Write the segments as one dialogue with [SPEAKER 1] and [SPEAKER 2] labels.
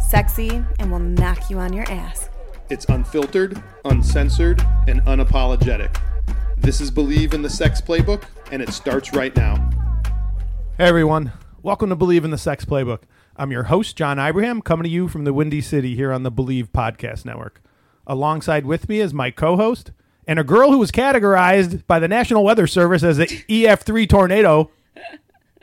[SPEAKER 1] sexy, and will knock you on your ass.
[SPEAKER 2] It's unfiltered, uncensored, and unapologetic. This is Bleav in the Sex Playbook, and it starts right now.
[SPEAKER 3] Hey everyone, welcome to Bleav in the Sex Playbook. I'm your host, John Ibrahim, coming to you from the Windy City here on the Bleav Podcast Network. Alongside with me is my co host and a girl who was categorized by the National Weather Service as an EF3 tornado,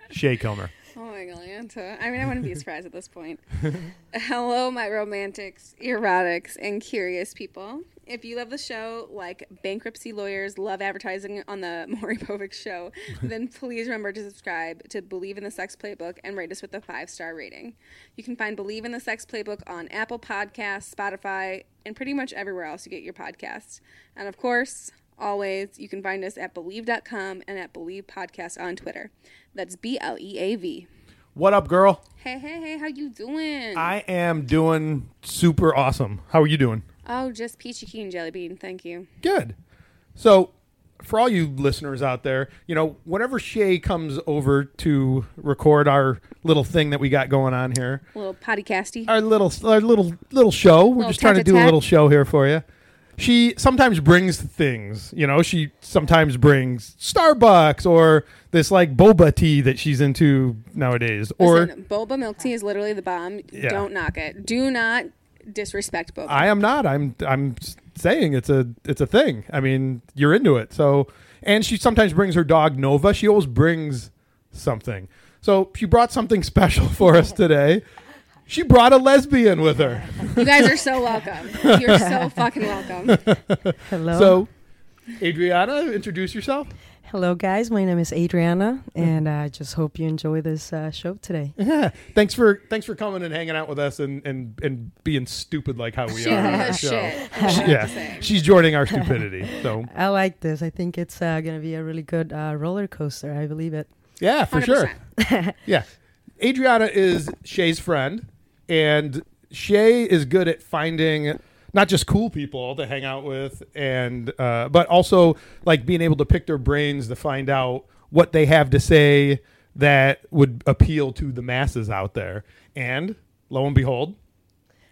[SPEAKER 3] Shay Kilmer.
[SPEAKER 4] God, Atlanta. I mean, I wouldn't be surprised at this point. Hello, my romantics, erotics, and curious people. If you love the show like bankruptcy lawyers love advertising on the Maury Povich show, then please remember to subscribe to Bleav in the Sex Playbook and rate us with a five star rating. You can find Bleav in the Sex Playbook on Apple Podcasts, Spotify, and pretty much everywhere else you get your podcasts. And of course, always, you can find us at Bleav.com and at Bleav Podcast on Twitter. That's B L E A V.
[SPEAKER 3] What up, girl?
[SPEAKER 4] Hey, hey, hey, how you doing?
[SPEAKER 3] I am doing super awesome. How are you doing?
[SPEAKER 4] oh, just peachy keen jelly bean. Thank you.
[SPEAKER 3] Good. So, for all you listeners out there, you know, whenever Shay comes over to record our little thing that we got going on here,
[SPEAKER 4] A little potty casty.
[SPEAKER 3] our little our little little show. We're
[SPEAKER 4] Little
[SPEAKER 3] just trying to do a
[SPEAKER 4] tete-a-tete.
[SPEAKER 3] little show here for you. She sometimes brings things, you know. She sometimes brings Starbucks or this like boba tea that she's into nowadays. Or
[SPEAKER 4] Listen, boba milk tea is literally the bomb.
[SPEAKER 3] Yeah.
[SPEAKER 4] Don't knock it. Do not disrespect boba.
[SPEAKER 3] I am not. I'm I'm saying it's a it's a thing. I mean, you're into it. So, and she sometimes brings her dog Nova. She always brings something. So she brought something special for us today. She brought a lesbian with her.
[SPEAKER 4] you guys are so welcome. You're so fucking welcome.
[SPEAKER 5] Hello.
[SPEAKER 3] So, Adriana, introduce yourself.
[SPEAKER 5] Hello, guys. My name is Adriana, and I just hope you enjoy this uh, show today.
[SPEAKER 3] Yeah. Thanks for thanks for coming and hanging out with us and and, and being stupid like how we
[SPEAKER 4] She
[SPEAKER 3] are. on the show.
[SPEAKER 4] shit. I have to
[SPEAKER 3] Yeah, she's joining our stupidity. So
[SPEAKER 5] I like this. I think it's uh, going to be a really good uh, roller coaster. I believe it.
[SPEAKER 3] yeah, for sure.
[SPEAKER 4] 100%.
[SPEAKER 3] Yeah. Adriana is Shay's friend, and Shay is good at finding not just cool people to hang out with, and uh, but also like being able to pick their brains to find out what they have to say that would appeal to the masses out there. And lo and behold,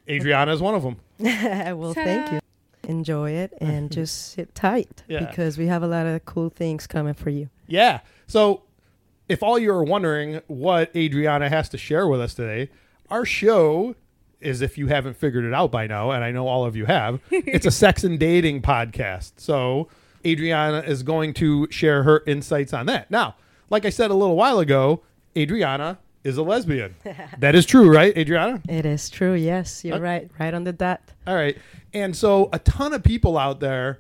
[SPEAKER 3] Adriana is one of them.
[SPEAKER 5] well, thank you. Enjoy it and just sit tight
[SPEAKER 3] Yeah.
[SPEAKER 5] because we have a lot of cool things coming for you.
[SPEAKER 3] Yeah. So, if all you're wondering what Adriana has to share with us today, our show is, if you haven't figured it out by now, and I know all of you have, it's a sex and dating podcast. So, Adriana is going to share her insights on that. Now, like I said a little while ago, Adriana is a lesbian. that is true, right, Adriana?
[SPEAKER 5] It is true. Yes, you're
[SPEAKER 3] Uh,
[SPEAKER 5] right. Right on the dot.
[SPEAKER 3] All right. And so a ton of people out there,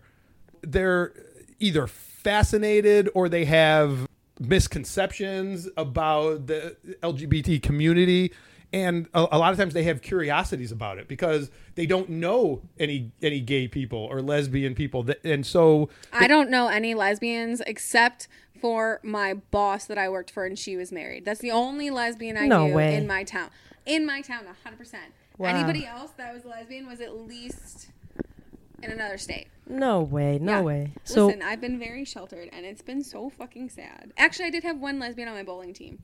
[SPEAKER 3] they're either fascinated or they have misconceptions about the LGBT community. And a, a lot of times they have curiosities about it because they don't know any any gay people or lesbian people. That, and so
[SPEAKER 4] I don't know any lesbians except for my boss that I worked for and she was married. That's the only lesbian I
[SPEAKER 5] No
[SPEAKER 4] knew
[SPEAKER 5] way.
[SPEAKER 4] in my town. In my town, 100%.
[SPEAKER 5] Wow.
[SPEAKER 4] Anybody else that was a lesbian was at least in another state.
[SPEAKER 5] No way. No
[SPEAKER 4] Yeah.
[SPEAKER 5] way. So
[SPEAKER 4] Listen, I've been very sheltered and it's been so fucking sad. Actually, I did have one lesbian on my bowling team,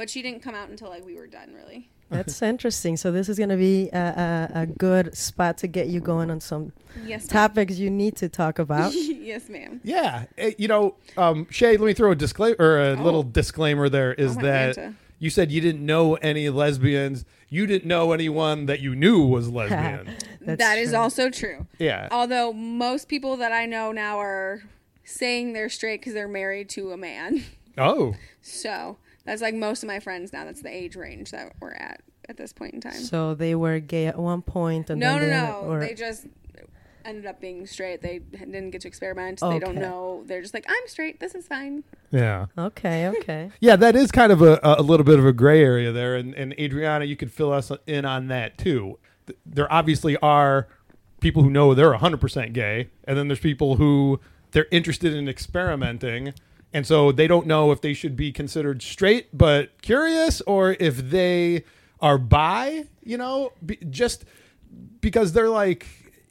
[SPEAKER 4] but she didn't come out until like we were done, really.
[SPEAKER 5] that's interesting. So this is going to be a, a, a good spot to get you going on some
[SPEAKER 4] Yes,
[SPEAKER 5] topics you need to talk about.
[SPEAKER 4] yes, ma'am.
[SPEAKER 3] yeah, eh, you know, um, Shay, let me throw a disclaimer or a
[SPEAKER 4] Oh.
[SPEAKER 3] little disclaimer. There is
[SPEAKER 4] Oh,
[SPEAKER 3] that
[SPEAKER 4] Atlanta.
[SPEAKER 3] you said you didn't know any lesbians. You didn't know anyone that you knew was lesbian.
[SPEAKER 5] That's
[SPEAKER 4] That is
[SPEAKER 5] true.
[SPEAKER 4] also true.
[SPEAKER 3] yeah.
[SPEAKER 4] Although most people that I know now are saying they're straight because they're married to a man.
[SPEAKER 3] Oh.
[SPEAKER 4] So that's like most of my friends now. That's the age range that we're at at this point in time.
[SPEAKER 5] So they were gay at one point, and
[SPEAKER 4] no, no,
[SPEAKER 5] they
[SPEAKER 4] no.
[SPEAKER 5] or-
[SPEAKER 4] they just ended up being straight. They didn't get to experiment. They don't know. They're just like, I'm straight. This is fine.
[SPEAKER 3] Yeah.
[SPEAKER 5] Okay, okay.
[SPEAKER 3] Yeah, that is kind of a, a little bit of a gray area there. And, and Adriana, you could fill us in on that too. Th- There obviously are people who know they're 100% gay, and then there's people who they're interested in experimenting. And so they don't know if they should be considered straight but curious or if they are bi, you know, be, just because they're like,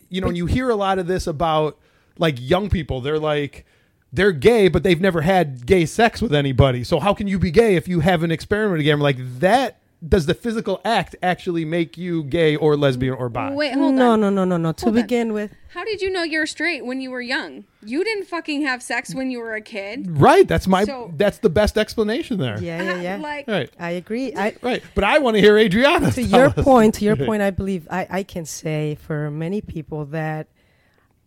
[SPEAKER 3] you know, you hear a lot of this about like young people. They're like, they're gay, but they've never had gay sex with anybody. So how can you be gay if you haven't experimented again? Like that. Does the physical act actually make you gay or lesbian or bi?
[SPEAKER 4] Wait, hold
[SPEAKER 5] no,
[SPEAKER 4] on.
[SPEAKER 5] no, no, no, no. No. To
[SPEAKER 4] Hold on.
[SPEAKER 5] begin with,
[SPEAKER 4] How did you know you're straight when you were young? You didn't fucking have sex when you were a kid.
[SPEAKER 3] Right. That's my.
[SPEAKER 4] So-
[SPEAKER 3] that's the best explanation there.
[SPEAKER 5] yeah, yeah, yeah.
[SPEAKER 4] Like,
[SPEAKER 3] Right.
[SPEAKER 5] I agree. I
[SPEAKER 3] Right. But I want to hear Adriana.
[SPEAKER 5] to your
[SPEAKER 3] us.
[SPEAKER 5] point, to your point, I believe I, I can say for many people that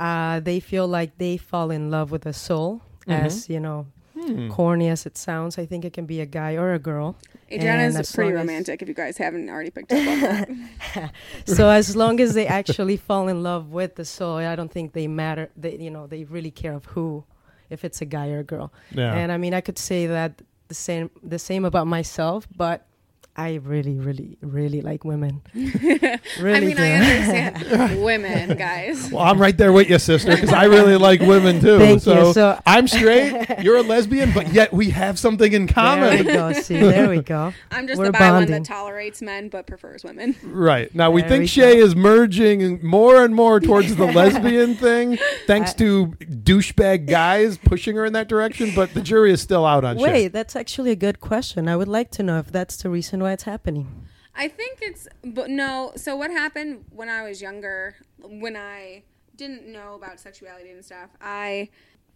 [SPEAKER 5] uh, they feel like they fall in love with a soul,
[SPEAKER 3] Mm-hmm.
[SPEAKER 5] as you know,
[SPEAKER 3] Hmm.
[SPEAKER 5] corny as it sounds. I think it can be a guy or a girl.
[SPEAKER 4] Adriana
[SPEAKER 5] And
[SPEAKER 4] is pretty
[SPEAKER 5] long as-
[SPEAKER 4] romantic. If you guys haven't already picked up on that.
[SPEAKER 5] So as long as they actually fall in love with the soul, I don't think they matter. They you know they really care of who, if it's a guy or a girl.
[SPEAKER 3] Yeah.
[SPEAKER 5] And I mean, I could say that the same the same about myself, but I really, really, really like women. really
[SPEAKER 4] I mean,
[SPEAKER 5] do.
[SPEAKER 4] I understand women, guys.
[SPEAKER 3] Well, I'm right there with you, sister, because I really like women too.
[SPEAKER 5] Thank
[SPEAKER 3] so,
[SPEAKER 5] you. So-
[SPEAKER 3] I'm straight. You're a lesbian, but yet we have something in common.
[SPEAKER 5] there
[SPEAKER 3] common.
[SPEAKER 5] we go. See, there we go.
[SPEAKER 4] I'm just
[SPEAKER 5] We're
[SPEAKER 4] the bi one that tolerates men but prefers women.
[SPEAKER 3] Right. Now we
[SPEAKER 5] There
[SPEAKER 3] think
[SPEAKER 5] we
[SPEAKER 3] Shay
[SPEAKER 5] go.
[SPEAKER 3] is merging more and more towards the lesbian thing, thanks to douchebag guys pushing her in that direction, but the jury is still out on Shay.
[SPEAKER 5] Wait, that's actually a good question. I would like to know if that's the reason why it's happening.
[SPEAKER 4] I think it's, but no. So what happened when I was younger, when I didn't know about sexuality and stuff, I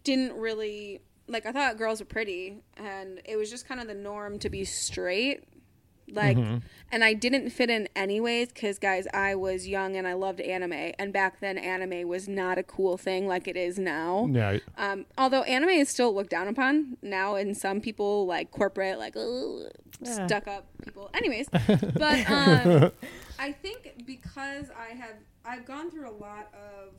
[SPEAKER 4] didn't really like. I thought girls were pretty, and it was just kind of the norm to be straight. Like, and I didn't fit in anyways because, guys, I was young and I loved anime, and back then anime was not a cool thing like it is now.
[SPEAKER 3] Yeah.
[SPEAKER 4] Um, although anime is still looked down upon now in some people like corporate like "Ugh,"
[SPEAKER 5] Yeah.
[SPEAKER 4] stuck up people. Anyways, but um, I think because I have I've gone through a lot of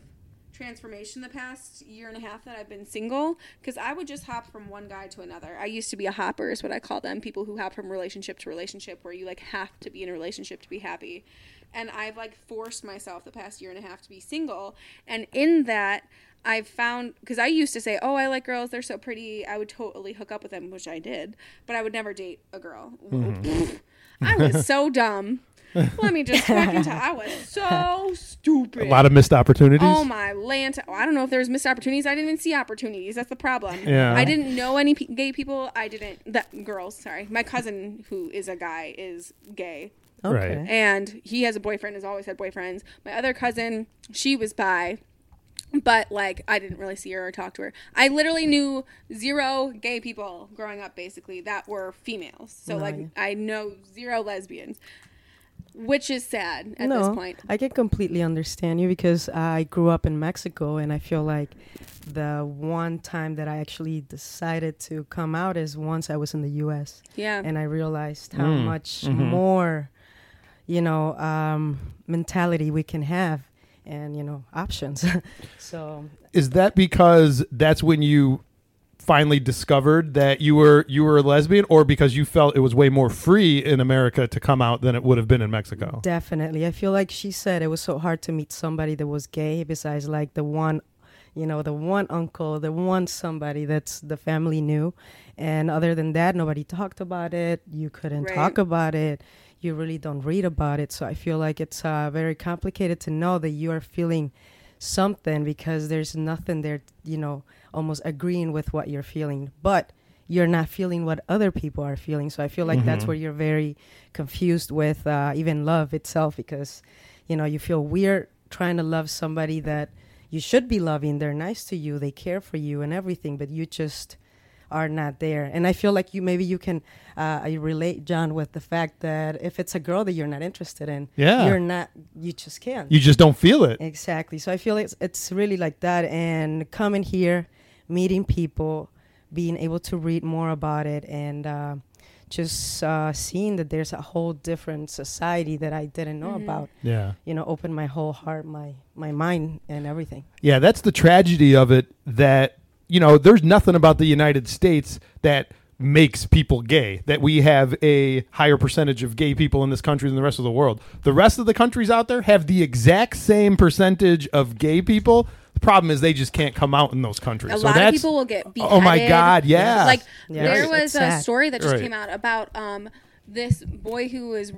[SPEAKER 4] transformation the past year and a half that I've been single because I would just hop from one guy to another. I used to be a hopper is what I call them, people who hop from relationship to relationship where you like have to be in a relationship to be happy. And I've like forced myself the past year and a half to be single. And in that I've found because I used to say, "Oh, I like girls; they're so pretty." I would totally hook up with them, which I did, but I would never date a girl. Mm-hmm. I was so dumb. Let me just fucking tell. I was so stupid.
[SPEAKER 3] A lot of missed opportunities.
[SPEAKER 4] Oh my land! Oh, I don't know if there was missed opportunities. I didn't even see opportunities. That's the problem.
[SPEAKER 3] Yeah.
[SPEAKER 4] I didn't know any p- gay people. I didn't that girls. Sorry, my cousin who is a guy is gay,
[SPEAKER 3] Right.
[SPEAKER 5] Okay.
[SPEAKER 4] and he has a boyfriend. Has always had boyfriends. My other cousin, she was bi, but like I didn't really see her or talk to her. I literally knew zero gay people growing up, basically that were females. So like
[SPEAKER 5] Right.
[SPEAKER 4] I know zero lesbians, which is sad at
[SPEAKER 5] no,
[SPEAKER 4] this point.
[SPEAKER 5] I can completely understand you because I grew up in Mexico and I feel like the one time that I actually decided to come out is once I was in the US
[SPEAKER 4] Yeah.
[SPEAKER 5] and I realized how
[SPEAKER 3] Mm,
[SPEAKER 5] much
[SPEAKER 3] mhm.
[SPEAKER 5] more, you know, um, mentality we can have and, you know, options. so
[SPEAKER 3] Is that because that's when you finally discovered that you were you were a lesbian or because you felt it was way more free in America to come out than it would have been in Mexico?
[SPEAKER 5] Definitely. I feel like she said it was so hard to meet somebody that was gay besides like the one, you know, the one uncle, the one somebody that's the family knew. And other than that, nobody talked about it. You couldn't
[SPEAKER 4] Right.
[SPEAKER 5] talk about it. You really don't read about it. So I feel like it's uh, very complicated to know that you are feeling something because there's nothing there, you know, almost agreeing with what you're feeling. But you're not feeling what other people are feeling. So I feel like that's
[SPEAKER 3] Mhm.
[SPEAKER 5] where you're very confused with uh, even love itself because, you know, you feel weird trying to love somebody that you should be loving. They're nice to you, they care for you and everything, but you just are not there. And I feel like you maybe you can uh, I relate John with the fact that if it's a girl that you're not interested in,
[SPEAKER 3] Yeah.
[SPEAKER 5] you're not. You just can't.
[SPEAKER 3] You just don't feel it.
[SPEAKER 5] Exactly. So I feel it's it's really like that. And coming here, meeting people, being able to read more about it, and uh, just uh, seeing that there's a whole different society that I didn't know
[SPEAKER 4] Mhm.
[SPEAKER 5] about.
[SPEAKER 3] Yeah.
[SPEAKER 5] You know, opened my whole heart, my my mind, and everything.
[SPEAKER 3] Yeah, that's the tragedy of it that you know, there's nothing about the United States that makes people gay. That we have a higher percentage of gay people in this country than the rest of the world. The rest of the countries out there have the exact same percentage of gay people. The problem is they just can't come out in those countries.
[SPEAKER 4] A
[SPEAKER 3] So
[SPEAKER 4] lot of people will get beheaded.
[SPEAKER 3] Oh my God, yeah.
[SPEAKER 4] Like
[SPEAKER 5] Yeah.
[SPEAKER 4] there
[SPEAKER 5] Right.
[SPEAKER 4] was
[SPEAKER 5] It's
[SPEAKER 4] a
[SPEAKER 5] sad.
[SPEAKER 4] story that just
[SPEAKER 3] Right.
[SPEAKER 4] came out about um this boy who was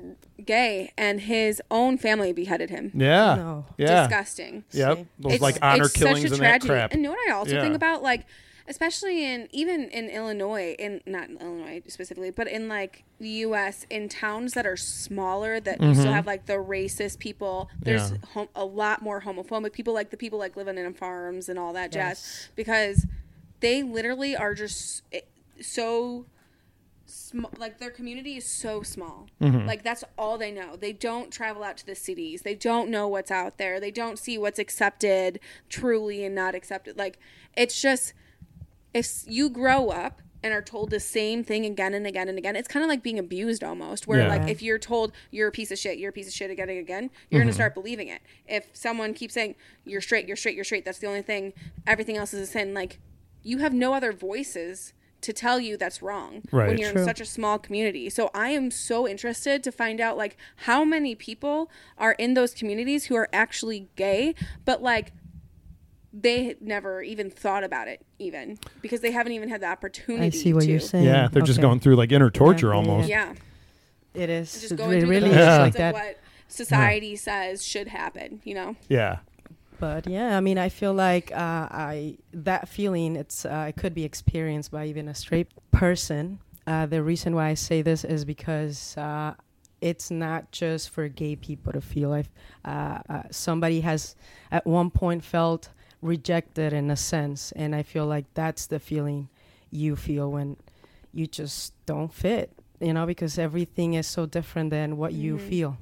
[SPEAKER 4] gay and his own family beheaded him.
[SPEAKER 3] Yeah.
[SPEAKER 5] No.
[SPEAKER 3] Yeah.
[SPEAKER 4] Disgusting.
[SPEAKER 3] Yep. Those
[SPEAKER 4] It's-
[SPEAKER 3] like honor
[SPEAKER 4] it's
[SPEAKER 3] killings
[SPEAKER 4] such a
[SPEAKER 3] and that
[SPEAKER 4] tragedy.
[SPEAKER 3] crap.
[SPEAKER 4] And you know what I also
[SPEAKER 3] Yeah.
[SPEAKER 4] think about like especially in even in Illinois in not in Illinois specifically, but in like the US in towns that are smaller that you still have like the racist people. There's
[SPEAKER 3] Mm-hmm. Yeah.
[SPEAKER 4] hom- a lot more homophobic people like the people like living in farms and all that jazz because they literally are just so sm- like their community is so small.
[SPEAKER 3] Mm-hmm.
[SPEAKER 4] Like that's all they know. They don't travel out to the cities. They don't know what's out there. They don't see what's accepted truly and not accepted. Like it's just if you grow up and are told the same thing again and again and again, it's kind of like being abused almost. Where
[SPEAKER 3] Yeah.
[SPEAKER 4] like if you're told you're a piece of shit, you're a piece of shit again and again, you're
[SPEAKER 3] Mm-hmm.
[SPEAKER 4] gonna start believing it. If someone keeps saying you're straight, you're straight, you're straight, that's the only thing. Everything else is a sin. Like you have no other voices to tell you that's wrong
[SPEAKER 3] Right.
[SPEAKER 4] when you're
[SPEAKER 5] True.
[SPEAKER 4] in such a small community. So I am so interested to find out like how many people are in those communities who are actually gay, but like they never even thought about it even because they haven't even had the opportunity
[SPEAKER 5] I see what
[SPEAKER 4] to.
[SPEAKER 5] you're saying.
[SPEAKER 3] Yeah, they're just going through like inner torture
[SPEAKER 5] Yeah, yeah,
[SPEAKER 3] almost.
[SPEAKER 4] Yeah.
[SPEAKER 5] It is.
[SPEAKER 4] Just
[SPEAKER 5] It
[SPEAKER 4] going
[SPEAKER 5] re-
[SPEAKER 4] through
[SPEAKER 5] really
[SPEAKER 4] the
[SPEAKER 5] is
[SPEAKER 3] Yeah.
[SPEAKER 5] like that.
[SPEAKER 4] of what society says should happen, you know?
[SPEAKER 3] Yeah.
[SPEAKER 5] But yeah, I mean, I feel like uh, I that feeling it's uh, it could be experienced by even a straight person. Uh, the reason why I say this is because uh, it's not just for gay people to feel. If uh, uh, somebody has at one point felt rejected in a sense, and I feel like that's the feeling you feel when you just don't fit. You know, because everything is so different than what you mm-hmm. feel.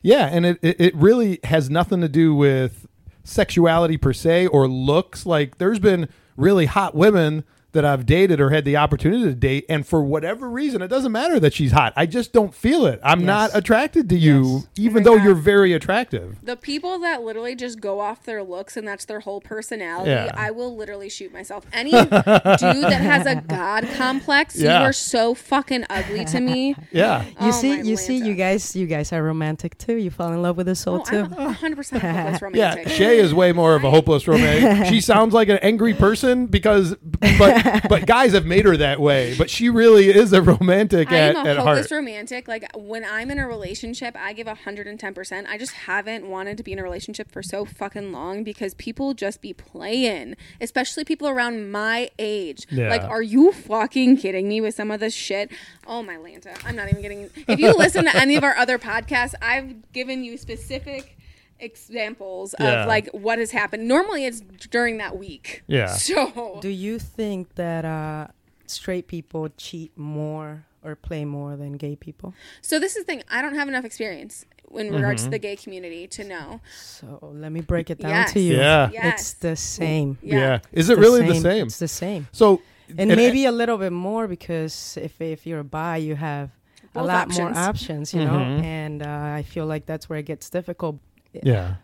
[SPEAKER 3] Yeah, and it, it, it really has nothing to do with sexuality per se or looks. Like there's been really hot women that I've dated or had the opportunity to date, and for whatever reason, it doesn't matter that she's hot. I just don't feel it. I'm
[SPEAKER 5] Yes.
[SPEAKER 3] not attracted to you,
[SPEAKER 5] Yes.
[SPEAKER 3] even
[SPEAKER 4] my
[SPEAKER 3] though
[SPEAKER 4] God.
[SPEAKER 3] you're very attractive.
[SPEAKER 4] The people that literally just go off their looks and that's their whole personality,
[SPEAKER 3] Yeah.
[SPEAKER 4] I will literally shoot myself. Any dude that has a god complex,
[SPEAKER 3] Yeah.
[SPEAKER 4] you are so fucking ugly to me.
[SPEAKER 3] Yeah.
[SPEAKER 5] You
[SPEAKER 4] Oh,
[SPEAKER 5] see,
[SPEAKER 4] my
[SPEAKER 5] you see, you guys, you guys are romantic too. You fall in love with the soul
[SPEAKER 4] Oh,
[SPEAKER 5] too.
[SPEAKER 4] I'm 100% hopeless
[SPEAKER 3] Yeah. Shay is way more of a hopeless romantic. she sounds like an angry person because, but but guys have made her that way. But she really is a romantic
[SPEAKER 4] I
[SPEAKER 3] at,
[SPEAKER 4] a
[SPEAKER 3] at heart.
[SPEAKER 4] romantic. Like when I'm in a relationship, I give 110%. I just haven't wanted to be in a relationship for so fucking long because people just be playing, especially people around my age.
[SPEAKER 3] Yeah.
[SPEAKER 4] Like, are you fucking kidding me with some of this shit? Oh my Lanta. I'm not even getting. If you listen to any of our other podcasts, I've given you specific examples
[SPEAKER 3] Yeah.
[SPEAKER 4] of like what has happened. Normally it's during that week.
[SPEAKER 3] Yeah.
[SPEAKER 4] So
[SPEAKER 5] Do you think that uh, straight people cheat more or play more than gay people?
[SPEAKER 4] so this is the thing. I don't have enough experience in regards to the gay community to know.
[SPEAKER 5] So let me break it down
[SPEAKER 4] Yes.
[SPEAKER 5] to you.
[SPEAKER 3] Yeah.
[SPEAKER 4] Yes.
[SPEAKER 5] It's the same.
[SPEAKER 3] Yeah.
[SPEAKER 4] Yeah.
[SPEAKER 3] Is it
[SPEAKER 5] The
[SPEAKER 3] really the same?
[SPEAKER 5] It's the same.
[SPEAKER 3] So,
[SPEAKER 5] And maybe a little bit more because if if you're a bi, you have a
[SPEAKER 4] Both
[SPEAKER 5] lot more
[SPEAKER 4] options.
[SPEAKER 5] options, you know. And uh, I feel like that's where it gets difficult.
[SPEAKER 3] Yeah.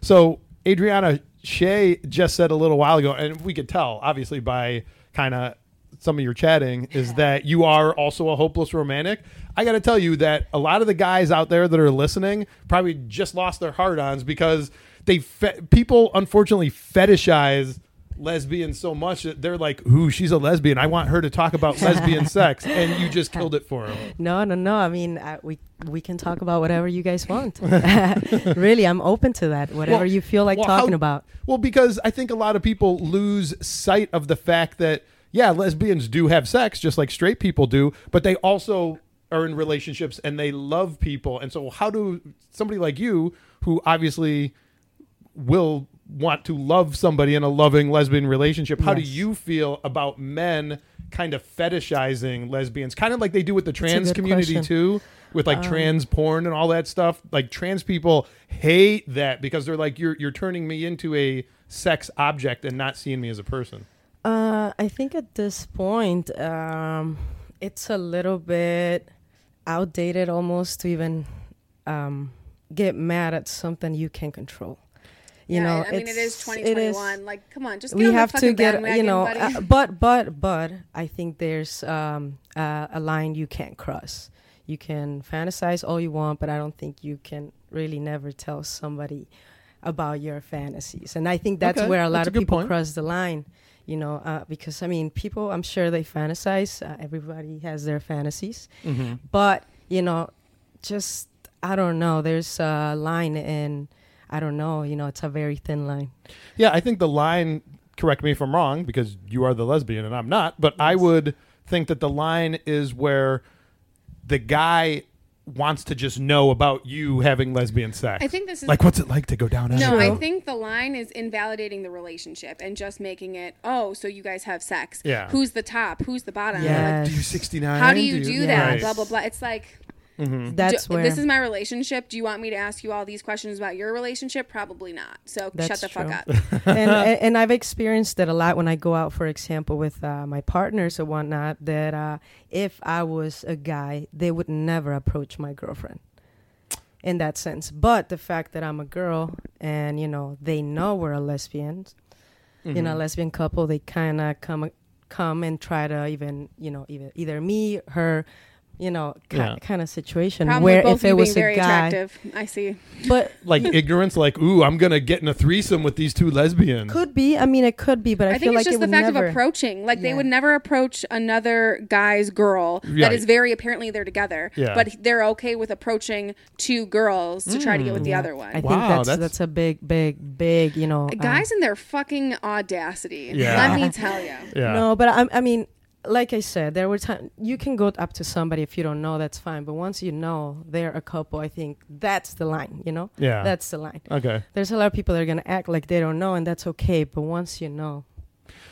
[SPEAKER 3] So Adriana Shay just said a little while ago, and we could tell obviously by kind of some of your chatting is that you are also a hopeless romantic. I got to tell you that a lot of the guys out there that are listening probably just lost their hard-ons because they fe- people unfortunately fetishize lesbians so much that they're like, "Ooh, she's a lesbian. I want her to talk about lesbian sex," and you just killed it for them.
[SPEAKER 5] No, no, no. I mean, uh, we we can talk about whatever you guys want. really, I'm open to that. Whatever
[SPEAKER 3] Well-
[SPEAKER 5] you feel like
[SPEAKER 3] well,
[SPEAKER 5] talking
[SPEAKER 3] how-
[SPEAKER 5] about.
[SPEAKER 3] Well, because I think a lot of people lose sight of the fact that yeah, lesbians do have sex just like straight people do, but they also are in relationships and they love people. And so how do somebody like you who obviously will want to love somebody in a loving lesbian relationship, how do you feel about men kind of fetishizing lesbians? Kind of like they do with the trans community
[SPEAKER 5] question.
[SPEAKER 3] too with like trans porn and all that stuff. Like trans people hate that because they're like you're you're turning me into a sex object and not seeing me as a person.
[SPEAKER 5] Uh, I think at this point, um, it's a little bit outdated almost to even um, get mad at something you can control. You
[SPEAKER 4] yeah,
[SPEAKER 5] know,
[SPEAKER 4] I mean, it is
[SPEAKER 5] it's- it is-
[SPEAKER 4] 2021. Like, come on, just get
[SPEAKER 5] we have to get you know uh, but but but i think there's um uh, a line you can't cross you can fantasize all you want but i don't think you can really never tell somebody about your fantasies and i think that's
[SPEAKER 3] Okay,
[SPEAKER 5] where a lot
[SPEAKER 3] a
[SPEAKER 5] of people
[SPEAKER 3] point.
[SPEAKER 5] cross the line you know uh, because i mean people i'm sure they fantasize uh, everybody has their fantasies
[SPEAKER 3] Mm-hmm.
[SPEAKER 5] but you know just i don't know there's a line in i don't know you know it's a very thin line
[SPEAKER 3] Yeah, I think the line. Correct me if I'm wrong, because you are the lesbian and I'm not. But I would think that the line is where the guy wants to just know about you having lesbian sex.
[SPEAKER 4] I think this is
[SPEAKER 3] like, what's it like to go down?
[SPEAKER 4] No, I think the line is invalidating the relationship and just making it, oh, so you guys have sex.
[SPEAKER 3] Yeah.
[SPEAKER 4] Who's the top? Who's the bottom?
[SPEAKER 5] Yes.
[SPEAKER 3] Do you 69?
[SPEAKER 4] How do you do that?
[SPEAKER 3] Right.
[SPEAKER 4] Blah blah blah. It's like
[SPEAKER 5] that's
[SPEAKER 4] do-
[SPEAKER 5] where
[SPEAKER 4] this is my relationship. Do you want me to ask you all these questions about your relationship? Probably not. So shut
[SPEAKER 5] That's
[SPEAKER 4] the fuck up.
[SPEAKER 5] and, and and I've experienced that a lot when I go out, for example, with uh, my partners or whatnot. That uh, if I was a guy, they would never approach my girlfriend. In that sense, but the fact that I'm a girl and you know they know we're a lesbian, you
[SPEAKER 3] Mm-hmm.
[SPEAKER 5] know, lesbian couple, they kind of come come and try to even you know either either me her. You know,
[SPEAKER 3] Yeah.
[SPEAKER 5] kind of situation
[SPEAKER 4] Problem
[SPEAKER 5] where
[SPEAKER 4] with both
[SPEAKER 5] if
[SPEAKER 4] of you
[SPEAKER 5] it
[SPEAKER 4] being
[SPEAKER 5] was
[SPEAKER 4] very
[SPEAKER 5] a guy,
[SPEAKER 4] attractive. I see.
[SPEAKER 5] but
[SPEAKER 3] like ignorance, like, ooh, I'm gonna get in a threesome with these two lesbians.
[SPEAKER 5] could be. I mean, it could be, but I,
[SPEAKER 4] I,
[SPEAKER 5] feel
[SPEAKER 4] think
[SPEAKER 5] like
[SPEAKER 4] it's just
[SPEAKER 5] it
[SPEAKER 4] the
[SPEAKER 5] would
[SPEAKER 4] fact
[SPEAKER 5] never.
[SPEAKER 4] of approaching. Like they
[SPEAKER 5] Yeah.
[SPEAKER 4] would never approach another guy's girl
[SPEAKER 3] Yeah.
[SPEAKER 4] that is very apparently they're together.
[SPEAKER 3] Yeah.
[SPEAKER 4] But they're okay with approaching two girls to try to get with the
[SPEAKER 5] Yeah.
[SPEAKER 4] other one.
[SPEAKER 5] I think that's,
[SPEAKER 3] that's-
[SPEAKER 5] that's a big, big, big. You know, uh,
[SPEAKER 4] Guys and their fucking audacity.
[SPEAKER 3] Yeah.
[SPEAKER 4] Let me tell you.
[SPEAKER 3] Yeah.
[SPEAKER 5] No, but I, I mean, like I said, there were times you can go up to somebody if you don't know, that's fine. But once you know they're a couple, I think that's the line. You know,
[SPEAKER 3] Yeah.
[SPEAKER 5] that's the line.
[SPEAKER 3] okay.
[SPEAKER 5] There's a lot of people that are gonna act like they don't know, and that's okay. But once you know,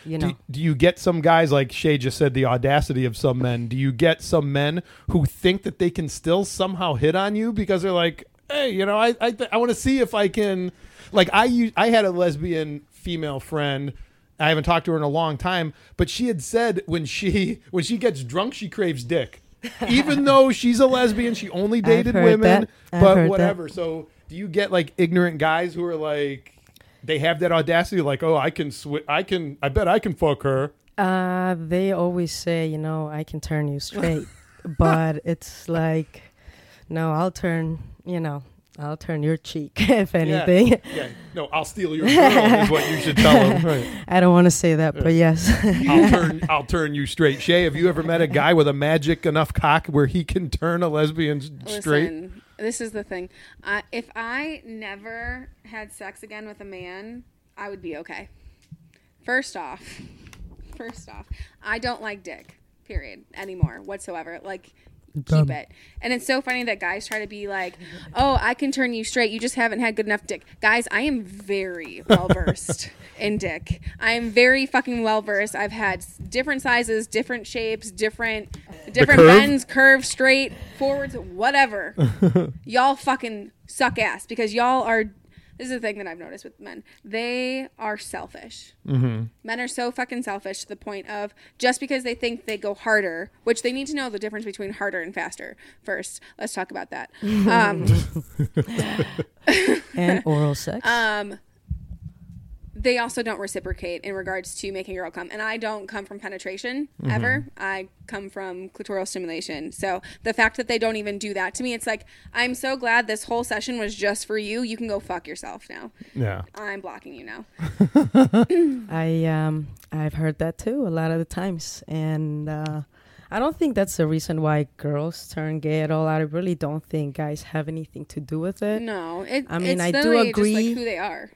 [SPEAKER 5] you know,
[SPEAKER 3] Do, do you get some guys like Shay just said the audacity of some men? Do you get some men who think that they can still somehow hit on you because they're like, hey, you know, I I, th- I want to see if I can. Like I I had a lesbian female friend. I haven't talked to her in a long time, but she had said when she when she gets drunk, she craves dick. Even though she's a lesbian, she only dated women, but
[SPEAKER 5] heard that.
[SPEAKER 3] whatever. So, do you get like ignorant guys who are like they have that audacity like, "Oh, I can swi I can I bet I can fuck her."
[SPEAKER 5] uh, they always say, you know, I can turn you straight, but it's like, no, I'll turn, you know, I'll turn your cheek if anything.
[SPEAKER 3] Yeah. No, I'll steal your girl is what you should tell him. Right.
[SPEAKER 5] I don't want to say that, but yes.
[SPEAKER 3] I'll turn I'll turn you straight. Shay, have you ever met a guy with a magic enough cock where he can turn a lesbian s- straight?
[SPEAKER 4] Listen, this is the thing. I if I never had sex again with a man, I would be okay. First off, first off, I don't like dick. Period. Anymore whatsoever. Like. Keep it. And it's so funny that guys try to be like, "Oh, I can turn you straight. You just haven't had good enough dick." Guys, I am very well versed in dick. I am very fucking well versed. I've had different sizes, different shapes, different different
[SPEAKER 3] curve?
[SPEAKER 4] bends, curves, straight, forwards, whatever. y'all fucking suck ass because y'all are. This is the thing that I've noticed with men. They are selfish.
[SPEAKER 3] Mm-hmm.
[SPEAKER 4] Men are so fucking selfish to the point of just because they think they go harder, which they need to know the difference between harder and faster. First, let's talk about that. Um,
[SPEAKER 5] and oral sex.
[SPEAKER 4] um, they also don't reciprocate in regards to making a girl come. And I don't come from penetration ever. I come from clitoral stimulation. So the fact that they don't even do that to me, it's like, I'm so glad this whole session was just for you. You can go fuck yourself now.
[SPEAKER 3] Yeah.
[SPEAKER 4] I'm blocking you now.
[SPEAKER 5] I um I've heard that too a lot of the times, and uh, I don't think that's the reason why girls turn gay at all. I really don't think guys have anything to do with it.
[SPEAKER 4] No, it,
[SPEAKER 5] I mean,
[SPEAKER 4] it's
[SPEAKER 5] I do
[SPEAKER 4] literally just
[SPEAKER 5] agree.
[SPEAKER 4] like who they are.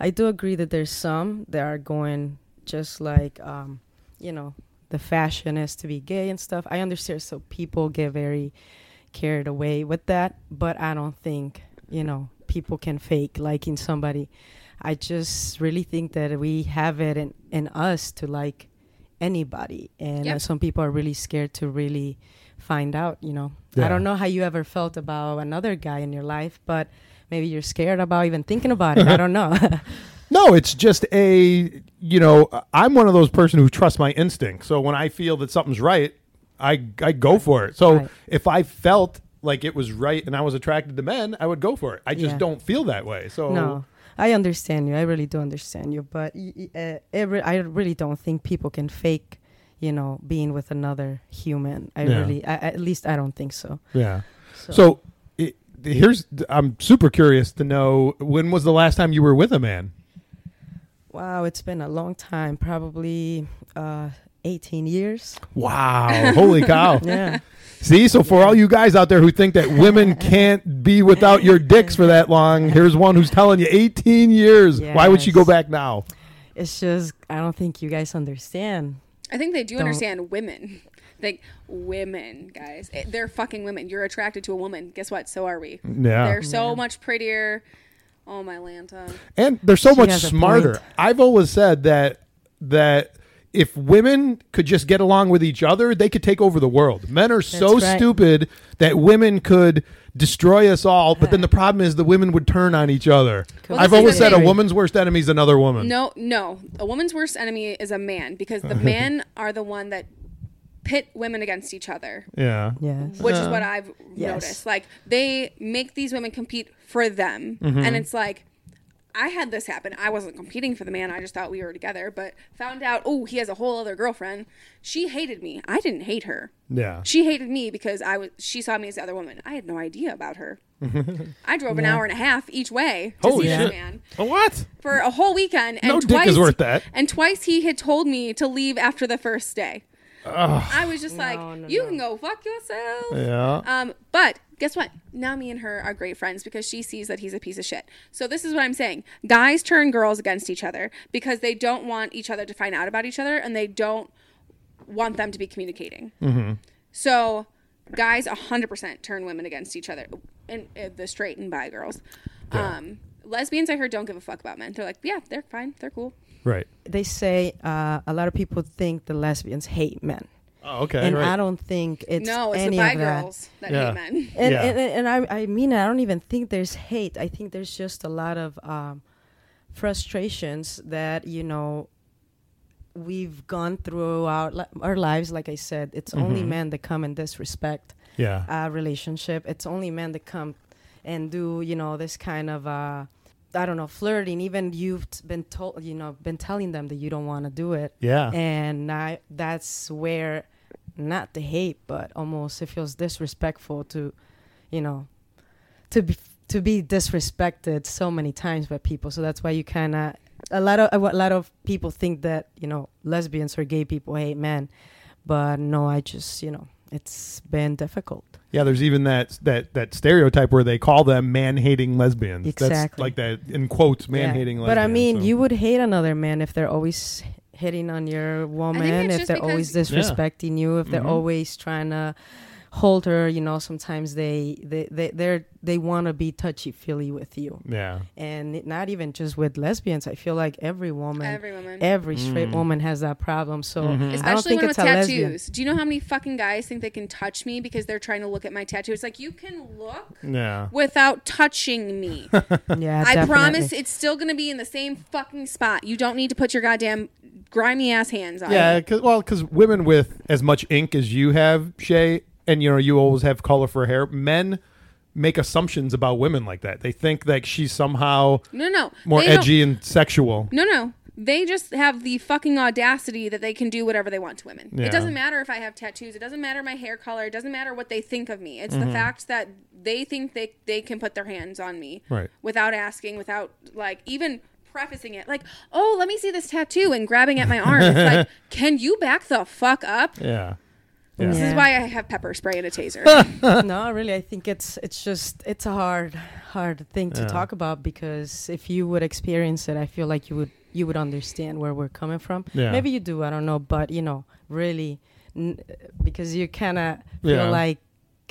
[SPEAKER 5] I do agree that there's some that are going just like um you know the fashion is to be gay and stuff. I understand, so people get very carried away with that, but I don't think you know people can fake liking somebody. I just really think that we have it in, in us to like anybody, and uh,
[SPEAKER 4] Yep.
[SPEAKER 5] some people are really scared to really find out. You know,
[SPEAKER 3] Yeah.
[SPEAKER 5] I don't know how you ever felt about another guy in your life, but maybe you're scared about even thinking about it. I don't know.
[SPEAKER 3] No, it's just a you know, I'm one of those person who trusts my instinct. So when I feel that something's right, I I go for it. So
[SPEAKER 5] Right.
[SPEAKER 3] if I felt like it was right and I was attracted to men, I would go for it. I just
[SPEAKER 5] Yeah.
[SPEAKER 3] don't feel that way. So
[SPEAKER 5] No. I understand you. I really do understand you. But uh, every, I really don't think people can fake, you know, being with another human. I
[SPEAKER 3] Yeah.
[SPEAKER 5] really, I, at least I don't think so.
[SPEAKER 3] Yeah.
[SPEAKER 5] So,
[SPEAKER 3] So here's I'm super curious to know when was the last time you were with a man?
[SPEAKER 5] wow, it's been a long time. Probably uh, 18 years.
[SPEAKER 3] Wow. Holy cow.
[SPEAKER 5] Yeah.
[SPEAKER 3] See, so for all you guys out there who think that women can't be without your dicks for that long, here's one who's telling you 18 years. Why would she go back now?
[SPEAKER 5] it's just I don't think you guys understand.
[SPEAKER 4] I think they do
[SPEAKER 5] Don't-
[SPEAKER 4] understand women. Like women, guys, Eh, they're fucking women. You're attracted to a woman. Guess what? So are we.
[SPEAKER 3] Yeah.
[SPEAKER 4] They're so much prettier. Oh my Lanta.
[SPEAKER 3] And they're so
[SPEAKER 5] She
[SPEAKER 3] much
[SPEAKER 5] has a
[SPEAKER 3] smarter.
[SPEAKER 5] point.
[SPEAKER 3] I've always said that that if women could just get along with each other, they could take over the world. Men are so
[SPEAKER 5] right.
[SPEAKER 3] stupid that women could destroy us all, but then the problem is the women would turn on each other.
[SPEAKER 4] Well,
[SPEAKER 3] I've
[SPEAKER 4] this is
[SPEAKER 3] always
[SPEAKER 4] the
[SPEAKER 3] said a
[SPEAKER 4] thing.
[SPEAKER 3] woman's worst enemy is another woman.
[SPEAKER 4] No, no. A woman's worst enemy is a man because the men are the one that pit women against each other.
[SPEAKER 3] Yeah.
[SPEAKER 5] Yes.
[SPEAKER 4] which is what I've
[SPEAKER 5] Yes.
[SPEAKER 4] noticed. Like they make these women compete for them,
[SPEAKER 3] Mm-hmm.
[SPEAKER 4] and it's like I had this happen. I wasn't competing for the man. I just thought we were together, but found out oh he has a whole other girlfriend. She hated me. I didn't hate her.
[SPEAKER 3] Yeah.
[SPEAKER 4] She hated me because I was. She saw me as the other woman. I had no idea about her. I drove an hour and a half each way to
[SPEAKER 3] Holy
[SPEAKER 4] see
[SPEAKER 3] shit.
[SPEAKER 4] this man
[SPEAKER 3] Oh, what?
[SPEAKER 4] for a whole weekend, and
[SPEAKER 3] No dick is worth that.
[SPEAKER 4] And twice he had told me to leave after the first day. I was just like,
[SPEAKER 5] no,
[SPEAKER 4] "You
[SPEAKER 5] no.
[SPEAKER 4] can go fuck yourself."
[SPEAKER 3] Yeah.
[SPEAKER 4] Um, but guess what? Now me and her are great friends because she sees that he's a piece of shit. So this is what I'm saying. Guys turn girls against each other because they don't want each other to find out about each other and they don't want them to be communicating.
[SPEAKER 3] Mm-hmm.
[SPEAKER 4] So guys 100% turn women against each other and uh, the straight and bi girls. Um, lesbians I heard don't give a fuck about men. They're like, "Yeah, they're fine. They're cool."
[SPEAKER 3] Right.
[SPEAKER 5] They say uh, a lot of people think the lesbians hate men,
[SPEAKER 3] Oh, okay.
[SPEAKER 5] and
[SPEAKER 3] right.
[SPEAKER 5] I don't think it's
[SPEAKER 4] no, it's
[SPEAKER 5] any
[SPEAKER 4] the bi
[SPEAKER 5] of that.
[SPEAKER 4] girls that
[SPEAKER 3] Yeah.
[SPEAKER 4] hate men.
[SPEAKER 5] And,
[SPEAKER 3] Yeah.
[SPEAKER 5] and, and I, I mean, I don't even think there's hate. I think there's just a lot of um, frustrations that, you know, we've gone through our, li- our lives. Like I said, it's only
[SPEAKER 3] Mhm.
[SPEAKER 5] men that come and disrespect
[SPEAKER 3] yeah.
[SPEAKER 5] a relationship. It's only men that come and do, you know, this kind of, uh, I don't know, flirting. Even you've been told, you know, been telling them that you don't want to do it
[SPEAKER 3] Yeah.
[SPEAKER 5] and I, that's where not the hate but almost it feels disrespectful to you know to be to be disrespected so many times by people so that's why you kind of a lot of a lot of people think that you know lesbians or gay people hate men but no i just you know it's been difficult
[SPEAKER 3] Yeah, there's even that that that stereotype where they call them man-hating lesbians. That's
[SPEAKER 5] Exactly.
[SPEAKER 3] like that in quotes, man-hating lesbians.
[SPEAKER 5] but i mean
[SPEAKER 3] so-
[SPEAKER 5] you would hate another man if they're always hitting on your woman if they're always
[SPEAKER 4] because-
[SPEAKER 3] Yeah.
[SPEAKER 5] disrespecting you if they're
[SPEAKER 3] Mhm.
[SPEAKER 5] always trying to hold her you know sometimes they they they they're, they want to be touchy feely with you
[SPEAKER 3] Yeah.
[SPEAKER 5] and not even just with lesbians i feel like every woman
[SPEAKER 4] Every woman.
[SPEAKER 5] every straight
[SPEAKER 3] Mm.
[SPEAKER 5] woman has that problem so
[SPEAKER 3] Mhm.
[SPEAKER 5] i don't
[SPEAKER 4] Especially
[SPEAKER 5] think
[SPEAKER 4] when
[SPEAKER 5] it's
[SPEAKER 4] with
[SPEAKER 5] a lesbian
[SPEAKER 4] tattoos. Do you know how many fucking guys think they can touch me because they're trying to look at my tattoo? It's like you can look
[SPEAKER 3] Yeah.
[SPEAKER 4] without touching me.
[SPEAKER 5] yeah
[SPEAKER 4] I
[SPEAKER 5] definitely.
[SPEAKER 4] promise it's still gonna be in the same fucking spot. You don't need to put your goddamn grimy ass hands on
[SPEAKER 3] Yeah,
[SPEAKER 4] it.
[SPEAKER 3] cause, well, because women with as much ink as you have, Shay, and you know you always have color for hair. Men make assumptions about women like that. They think that she's somehow
[SPEAKER 4] No, no.
[SPEAKER 3] more
[SPEAKER 4] They don't-
[SPEAKER 3] edgy and sexual.
[SPEAKER 4] No, no. They just have the fucking audacity that they can do whatever they want to women.
[SPEAKER 3] Yeah.
[SPEAKER 4] It doesn't matter if I have tattoos. It doesn't matter my hair color. It doesn't matter what they think of me. It's
[SPEAKER 3] Mm-hmm.
[SPEAKER 4] the fact that they think they they can put their hands on me
[SPEAKER 3] Right.
[SPEAKER 4] without asking, without like even prefacing it. Like, oh, let me see this tattoo and grabbing at my arm. It's like, can you back the fuck up?
[SPEAKER 3] Yeah.
[SPEAKER 4] This is why I have pepper spray and a taser.
[SPEAKER 5] no really i think it's it's just it's a hard hard thing to
[SPEAKER 3] Yeah.
[SPEAKER 5] talk about because if you would experience it i feel like you would you would understand where we're coming from
[SPEAKER 3] Yeah.
[SPEAKER 5] maybe you do i don't know but you know really n- because you kind of feel
[SPEAKER 3] Yeah.
[SPEAKER 5] like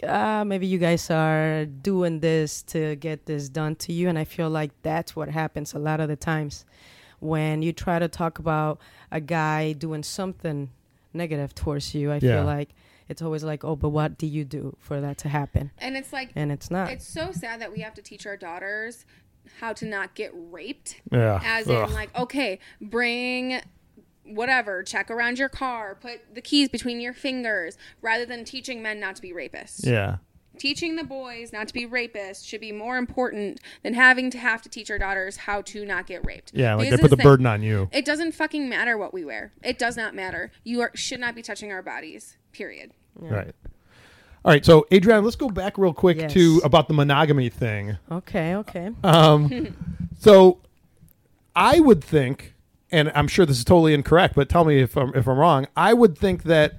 [SPEAKER 5] ah maybe you guys are doing this to get this done to you and i feel like that's what happens a lot of the times when you try to talk about a guy doing something negative towards you i
[SPEAKER 3] Yeah.
[SPEAKER 5] feel like it's always like oh but what do you do for that to happen
[SPEAKER 4] and it's like,
[SPEAKER 5] and it's not
[SPEAKER 4] it's so sad that we have to teach our daughters how to not get raped.
[SPEAKER 3] Yeah.
[SPEAKER 4] as
[SPEAKER 3] Ugh.
[SPEAKER 4] in like okay bring whatever check around your car put the keys between your fingers rather than teaching men not to be rapists
[SPEAKER 3] Yeah.
[SPEAKER 4] Teaching the boys not to be rapists should be more important than having to have to teach our daughters how to not get raped.
[SPEAKER 3] Yeah, like
[SPEAKER 4] Because
[SPEAKER 3] they put the
[SPEAKER 4] thing-
[SPEAKER 3] burden on you.
[SPEAKER 4] It doesn't fucking matter what we wear. It does not matter. You are, should not be touching our bodies. Period.
[SPEAKER 3] Right. All right. So, Adrian, let's go back real quick
[SPEAKER 5] Yes.
[SPEAKER 3] to about the monogamy thing.
[SPEAKER 5] Okay, okay.
[SPEAKER 3] Um, so, I would think, and I'm sure this is totally incorrect, but tell me if I'm if I'm wrong. I would think that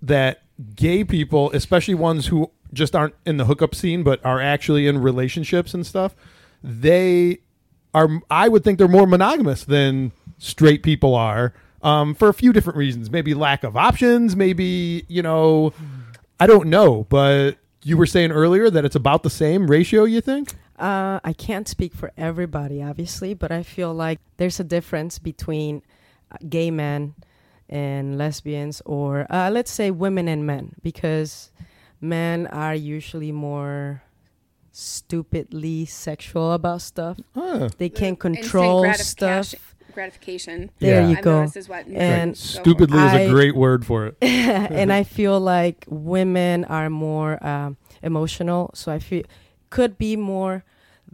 [SPEAKER 3] that gay people, especially ones who just aren't in the hookup scene but are actually in relationships and stuff, they are. I would think they're more monogamous than straight people are. Um, for a few different reasons, maybe lack of options, maybe you know, I don't know, but you were saying earlier that it's about the same ratio. You think?
[SPEAKER 5] Uh, I can't speak for everybody, obviously, but I feel like there's a difference between uh, gay men and lesbians, or uh, let's say women and men, because men are usually more stupidly sexual about stuff.
[SPEAKER 3] Huh.
[SPEAKER 5] They
[SPEAKER 4] can't
[SPEAKER 5] control
[SPEAKER 4] gratification-
[SPEAKER 5] stuff.
[SPEAKER 4] Gratification.
[SPEAKER 5] There
[SPEAKER 3] Yeah.
[SPEAKER 5] you
[SPEAKER 4] I've
[SPEAKER 5] go.
[SPEAKER 4] noticed is what
[SPEAKER 5] And
[SPEAKER 4] go for.
[SPEAKER 3] Stupidly is a great word for it.
[SPEAKER 5] and I feel like women are more um, emotional. So I feel could be more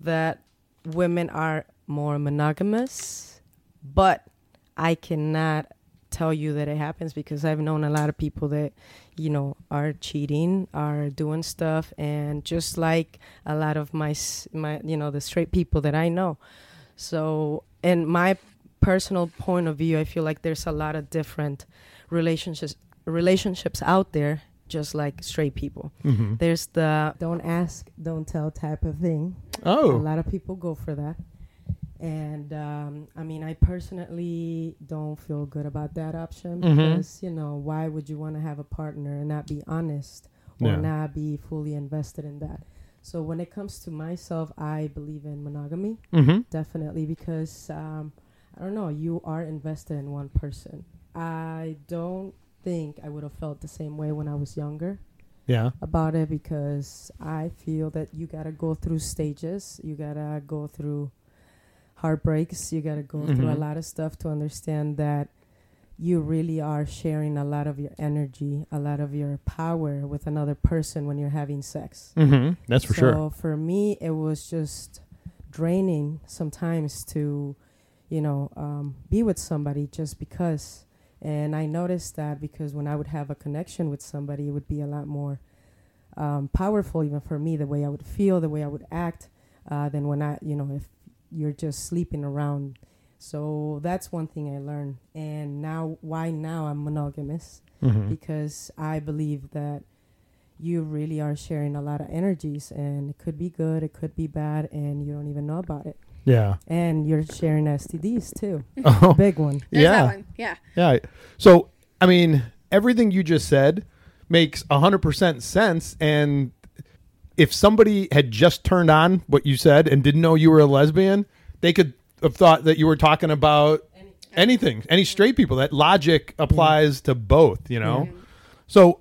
[SPEAKER 5] that women are more monogamous, but I cannot tell you that it happens because I've known a lot of people that you know are cheating, are doing stuff, and just like a lot of my my you know the straight people that I know. So in my personal point of view, I feel like there's a lot of different relationships relationships out there just like straight people.
[SPEAKER 3] Mm-hmm.
[SPEAKER 5] There's the don't ask, don't tell type of thing.
[SPEAKER 3] Oh, a
[SPEAKER 5] lot of people go for that. And um, I mean, I personally don't feel good about that option
[SPEAKER 3] Mhm.
[SPEAKER 5] because, you know, why would you want to have a partner and not be honest or
[SPEAKER 3] Yeah.
[SPEAKER 5] not be fully invested in that? So when it comes to myself, I believe in monogamy
[SPEAKER 3] mm-hmm.
[SPEAKER 5] definitely because um, I don't know, you are invested in one person. I don't think I would have felt the same way when I was younger
[SPEAKER 3] yeah,
[SPEAKER 5] about it because I feel that you gotta go through stages, you gotta go through heartbreaks, you gotta go through a
[SPEAKER 3] Mhm.
[SPEAKER 5] lot of stuff to understand that you really are sharing a lot of your energy, a lot of your power with another person when you're having sex.
[SPEAKER 3] mm-hmm. that's for
[SPEAKER 5] so
[SPEAKER 3] sure.
[SPEAKER 5] So for me, it was just draining sometimes to, you know, um, be with somebody just because. And I noticed that because when I would have a connection with somebody, it would be a lot more um, powerful, even for me, the way I would feel, the way I would act, uh, than when I, you know, if you're just sleeping around. So that's one thing I learned. And now, why now I'm monogamous?
[SPEAKER 3] Mm-hmm.
[SPEAKER 5] because I believe that you really are sharing a lot of energies and it could be good, it could be bad, and you don't even know about it.
[SPEAKER 3] Yeah.
[SPEAKER 5] And you're sharing STDs too.
[SPEAKER 3] Oh,
[SPEAKER 5] Big one.
[SPEAKER 4] There's
[SPEAKER 3] yeah.
[SPEAKER 4] that one. Yeah.
[SPEAKER 3] Yeah. So, I mean, everything you just said makes 100% sense. And if somebody had just turned on what you said and didn't know you were a lesbian, they could have thought that you were talking about anything, any straight people. That logic applies to both, you know? So,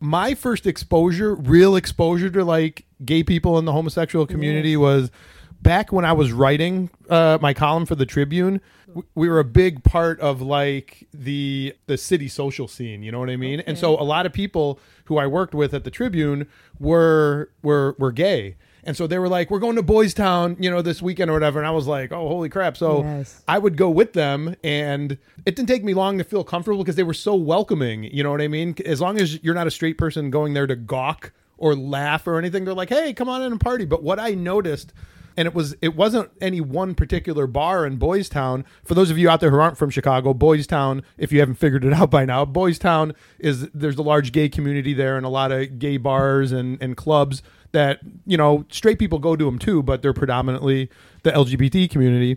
[SPEAKER 3] my first exposure, real exposure to like gay people in the homosexual community was back when I was writing uh, my column for the Tribune. We were a big part of like the the city social scene, you know what I mean? And so a lot of people who I worked with at the Tribune were were were gay. And so they were like, "We're going to Boys Town, you know, this weekend or whatever." And I was like, "Oh, holy crap!" So
[SPEAKER 5] Yes.
[SPEAKER 3] I would go with them, and it didn't take me long to feel comfortable because they were so welcoming. You know what I mean? As long as you're not a straight person going there to gawk or laugh or anything, they're like, "Hey, come on in and party." But what I noticed, and it was it wasn't any one particular bar in Boys Town. For those of you out there who aren't from Chicago, Boys Town, if you haven't figured it out by now, Boys Town is there's a large gay community there and a lot of gay bars and and clubs that you know straight people go to them too, but they're predominantly the LGBT community.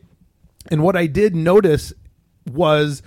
[SPEAKER 3] And what I did notice was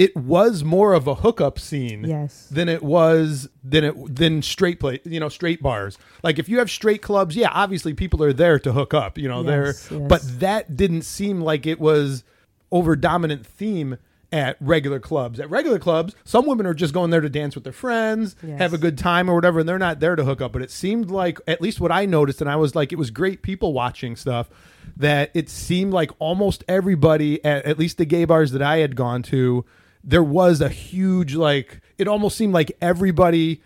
[SPEAKER 3] it was more of a hookup scene
[SPEAKER 5] Yes.
[SPEAKER 3] than it was than it than straight play you know straight bars like if you have straight clubs yeah obviously people are there to hook up you know
[SPEAKER 5] Yes,
[SPEAKER 3] they're
[SPEAKER 5] yes.
[SPEAKER 3] but that didn't seem like it was over dominant theme at regular clubs at regular clubs some women are just going there to dance with their friends
[SPEAKER 5] Yes.
[SPEAKER 3] have a good time or whatever and they're not there to hook up but it seemed like at least what i noticed and i was like it was great people watching stuff that it seemed like almost everybody at, at least the gay bars that i had gone to there was a huge like it almost seemed like everybody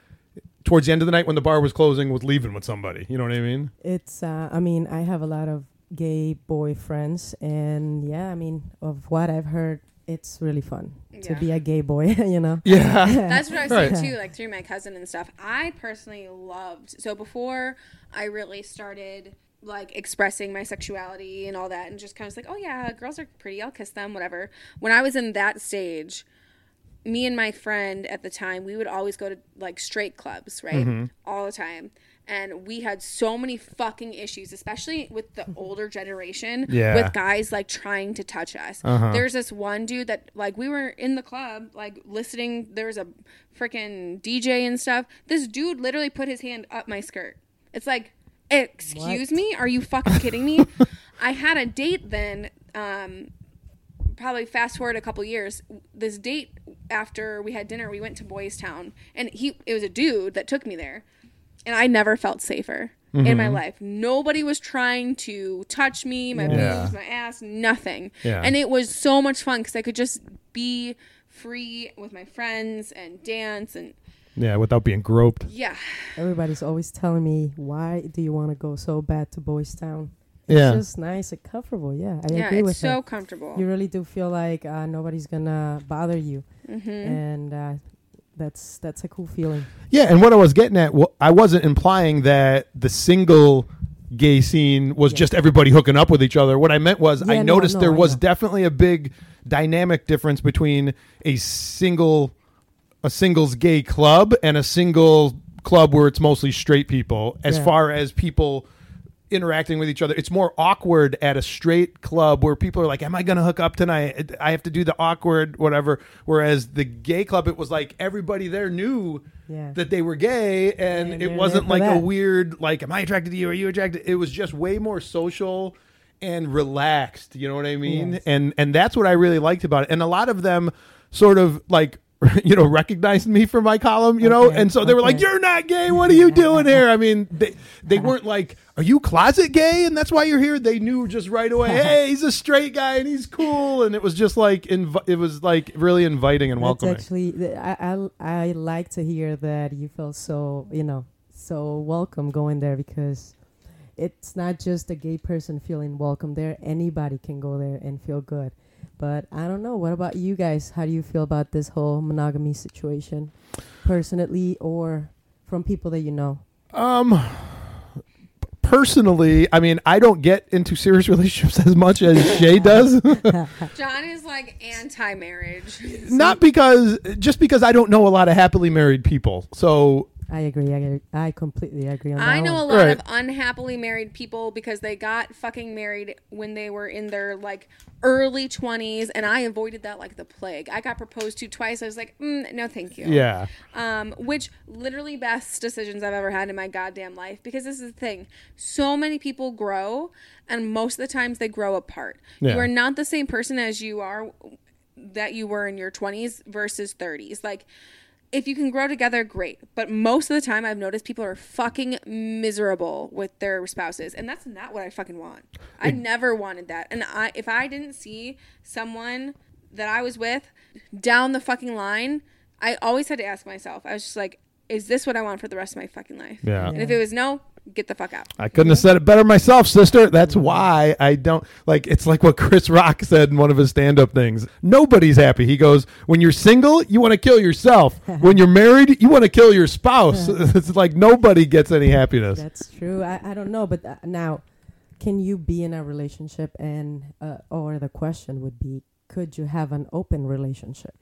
[SPEAKER 3] towards the end of the night when the bar was closing was leaving with somebody. You know what I mean?
[SPEAKER 5] It's, uh, I mean, I have a lot of gay boy friends, and yeah, I mean, of what I've heard, it's really fun to be a gay boy, you know?
[SPEAKER 3] Yeah.
[SPEAKER 4] That's what I was saying
[SPEAKER 3] Right.
[SPEAKER 4] too, like through my cousin and stuff. I personally loved so before I really started like expressing my sexuality and all that and just kind of like, oh yeah, girls are pretty, I'll kiss them, whatever. When I was in that stage, me and my friend at the time, we would always go to like straight clubs, right?
[SPEAKER 3] Mm-hmm.
[SPEAKER 4] All the time. And we had so many fucking issues, especially with the older generation,
[SPEAKER 3] Yeah.
[SPEAKER 4] with guys like trying to touch us.
[SPEAKER 3] Uh-huh.
[SPEAKER 4] There's this one dude that like we were in the club, like listening. There was a freaking DJ and stuff. This dude literally put his hand up my skirt. It's like, excuse
[SPEAKER 5] What?
[SPEAKER 4] me, are you fucking kidding me? I had a date then. Um, probably fast forward a couple years. This date after we had dinner, we went to Boys Town, and he it was a dude that took me there, and I never felt safer in my life. Nobody was trying to touch me, my
[SPEAKER 3] Yeah.
[SPEAKER 4] boobs, my ass, nothing.
[SPEAKER 3] Yeah.
[SPEAKER 4] And it was so much fun because I could just be free with my friends and dance and
[SPEAKER 3] Yeah, without being groped.
[SPEAKER 4] yeah.
[SPEAKER 5] Everybody's always telling me, why do you want to go so bad to Boys Town? It's
[SPEAKER 3] Yeah.
[SPEAKER 5] just nice and comfortable. Yeah, I
[SPEAKER 4] Yeah,
[SPEAKER 5] agree
[SPEAKER 4] it's
[SPEAKER 5] with
[SPEAKER 4] so
[SPEAKER 5] her.
[SPEAKER 4] comfortable.
[SPEAKER 5] You really do feel like uh, nobody's gonna bother you,
[SPEAKER 4] Mm-hmm.
[SPEAKER 5] and uh, that's that's a cool feeling.
[SPEAKER 3] Yeah, and what I was getting at, wa- I wasn't implying that the single gay scene was
[SPEAKER 5] Yeah.
[SPEAKER 3] just everybody hooking up with each other. What I meant was I
[SPEAKER 5] Yeah, no,
[SPEAKER 3] noticed
[SPEAKER 5] no,
[SPEAKER 3] there
[SPEAKER 5] I
[SPEAKER 3] was
[SPEAKER 5] know.
[SPEAKER 3] definitely a big dynamic difference between a single a singles gay club and a single club where it's mostly straight people as
[SPEAKER 5] Yeah.
[SPEAKER 3] far as people interacting with each other. It's more awkward at a straight club where people are like, "Am I going to hook up tonight?" I have to do the awkward whatever. Whereas the gay club, it was like everybody there knew
[SPEAKER 5] Yeah.
[SPEAKER 3] that they were gay, and
[SPEAKER 5] And
[SPEAKER 3] it wasn't like
[SPEAKER 5] for
[SPEAKER 3] a weird like, "Am I attracted to you? Are you attracted?" It was just way more social and relaxed. You know what I mean?
[SPEAKER 5] Yes.
[SPEAKER 3] And and that's what I really liked about it. And a lot of them sort of like. You know, recognized me for my column. You know, and so they were like, "You're not gay. What are you doing here?" I mean, they they weren't like, "Are you closet gay?" and that's why you're here. They knew just right away. Hey, he's a straight guy and he's cool, and it was just like inv- it was like really inviting and welcoming.
[SPEAKER 5] That's actually, I, I, I like to hear that you feel so, you know, so welcome going there because it's not just a gay person feeling welcome there. Anybody can go there and feel good. But I don't know. What about you guys? How do you feel about this whole monogamy situation, personally or from people that you know?
[SPEAKER 3] Um, personally, I mean, I don't get into serious relationships as much as Shay does.
[SPEAKER 4] John is like anti-marriage.
[SPEAKER 3] Not because, just because I don't know a lot of happily married people. So
[SPEAKER 5] I agree. I, agree. I completely agree on that.
[SPEAKER 4] I know a lot
[SPEAKER 3] Right.
[SPEAKER 4] of unhappily married people because they got fucking married when they were in their like early 20s and I avoided that like the plague. I got proposed to twice. I was like, mm, no thank you.
[SPEAKER 3] yeah,
[SPEAKER 4] Um, which literally best decisions I've ever had in my goddamn life because this is the thing. So many people grow and most of the times they grow apart.
[SPEAKER 3] Yeah.
[SPEAKER 4] You are not the same person as you are that you were in your 20s versus 30s. Like if you can grow together, great. But most of the time, I've noticed people are fucking miserable with their spouses, and that's not what I fucking want. I never wanted that. And I, if I didn't see someone that I was with down the fucking line, I always had to ask myself. I was just like, "Is this what I want for the rest of my fucking life?"
[SPEAKER 3] Yeah.
[SPEAKER 4] And if it was no, get the fuck out.
[SPEAKER 3] I couldn't have said it better myself, sister. That's why I don't like. It's like what Chris Rock said in one of his stand-up things. Nobody's happy. He goes, "When you're single, you want to kill yourself. when you're married, you want to kill your spouse." it's like nobody gets any happiness.
[SPEAKER 5] That's true. I, I don't know, but uh, now, can you be in a relationship and uh, or the question would be, could you have an open relationship?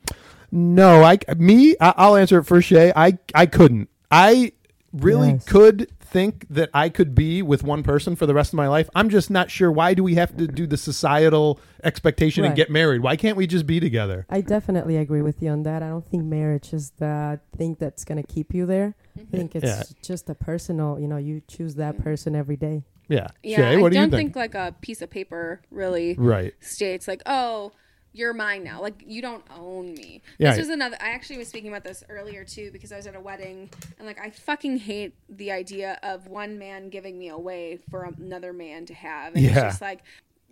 [SPEAKER 3] No, I me I, I'll answer it for Shay. I I couldn't. I really
[SPEAKER 5] Yes.
[SPEAKER 3] could think that I could be with one person for the rest of my life. I'm just not sure why do we have to do the societal expectation and get married? Why can't we just be together?
[SPEAKER 5] I definitely agree with you on that. I don't think marriage is the thing that's gonna keep you there. I mm-hmm. think it's
[SPEAKER 3] Yeah.
[SPEAKER 5] just a personal. You know, you choose that mm-hmm. person every day.
[SPEAKER 3] Yeah.
[SPEAKER 4] Yeah,
[SPEAKER 3] Shay, what
[SPEAKER 4] I
[SPEAKER 3] do you
[SPEAKER 4] don't
[SPEAKER 3] think?
[SPEAKER 4] think like a piece of paper really
[SPEAKER 3] Right.
[SPEAKER 4] states like, oh, you're mine now. Like you don't own me.
[SPEAKER 3] Yeah.
[SPEAKER 4] This was another. I actually was speaking about this earlier too because I was at a wedding and like I fucking hate the idea of one man giving me away for another man to have. And
[SPEAKER 3] Yeah.
[SPEAKER 4] It's just like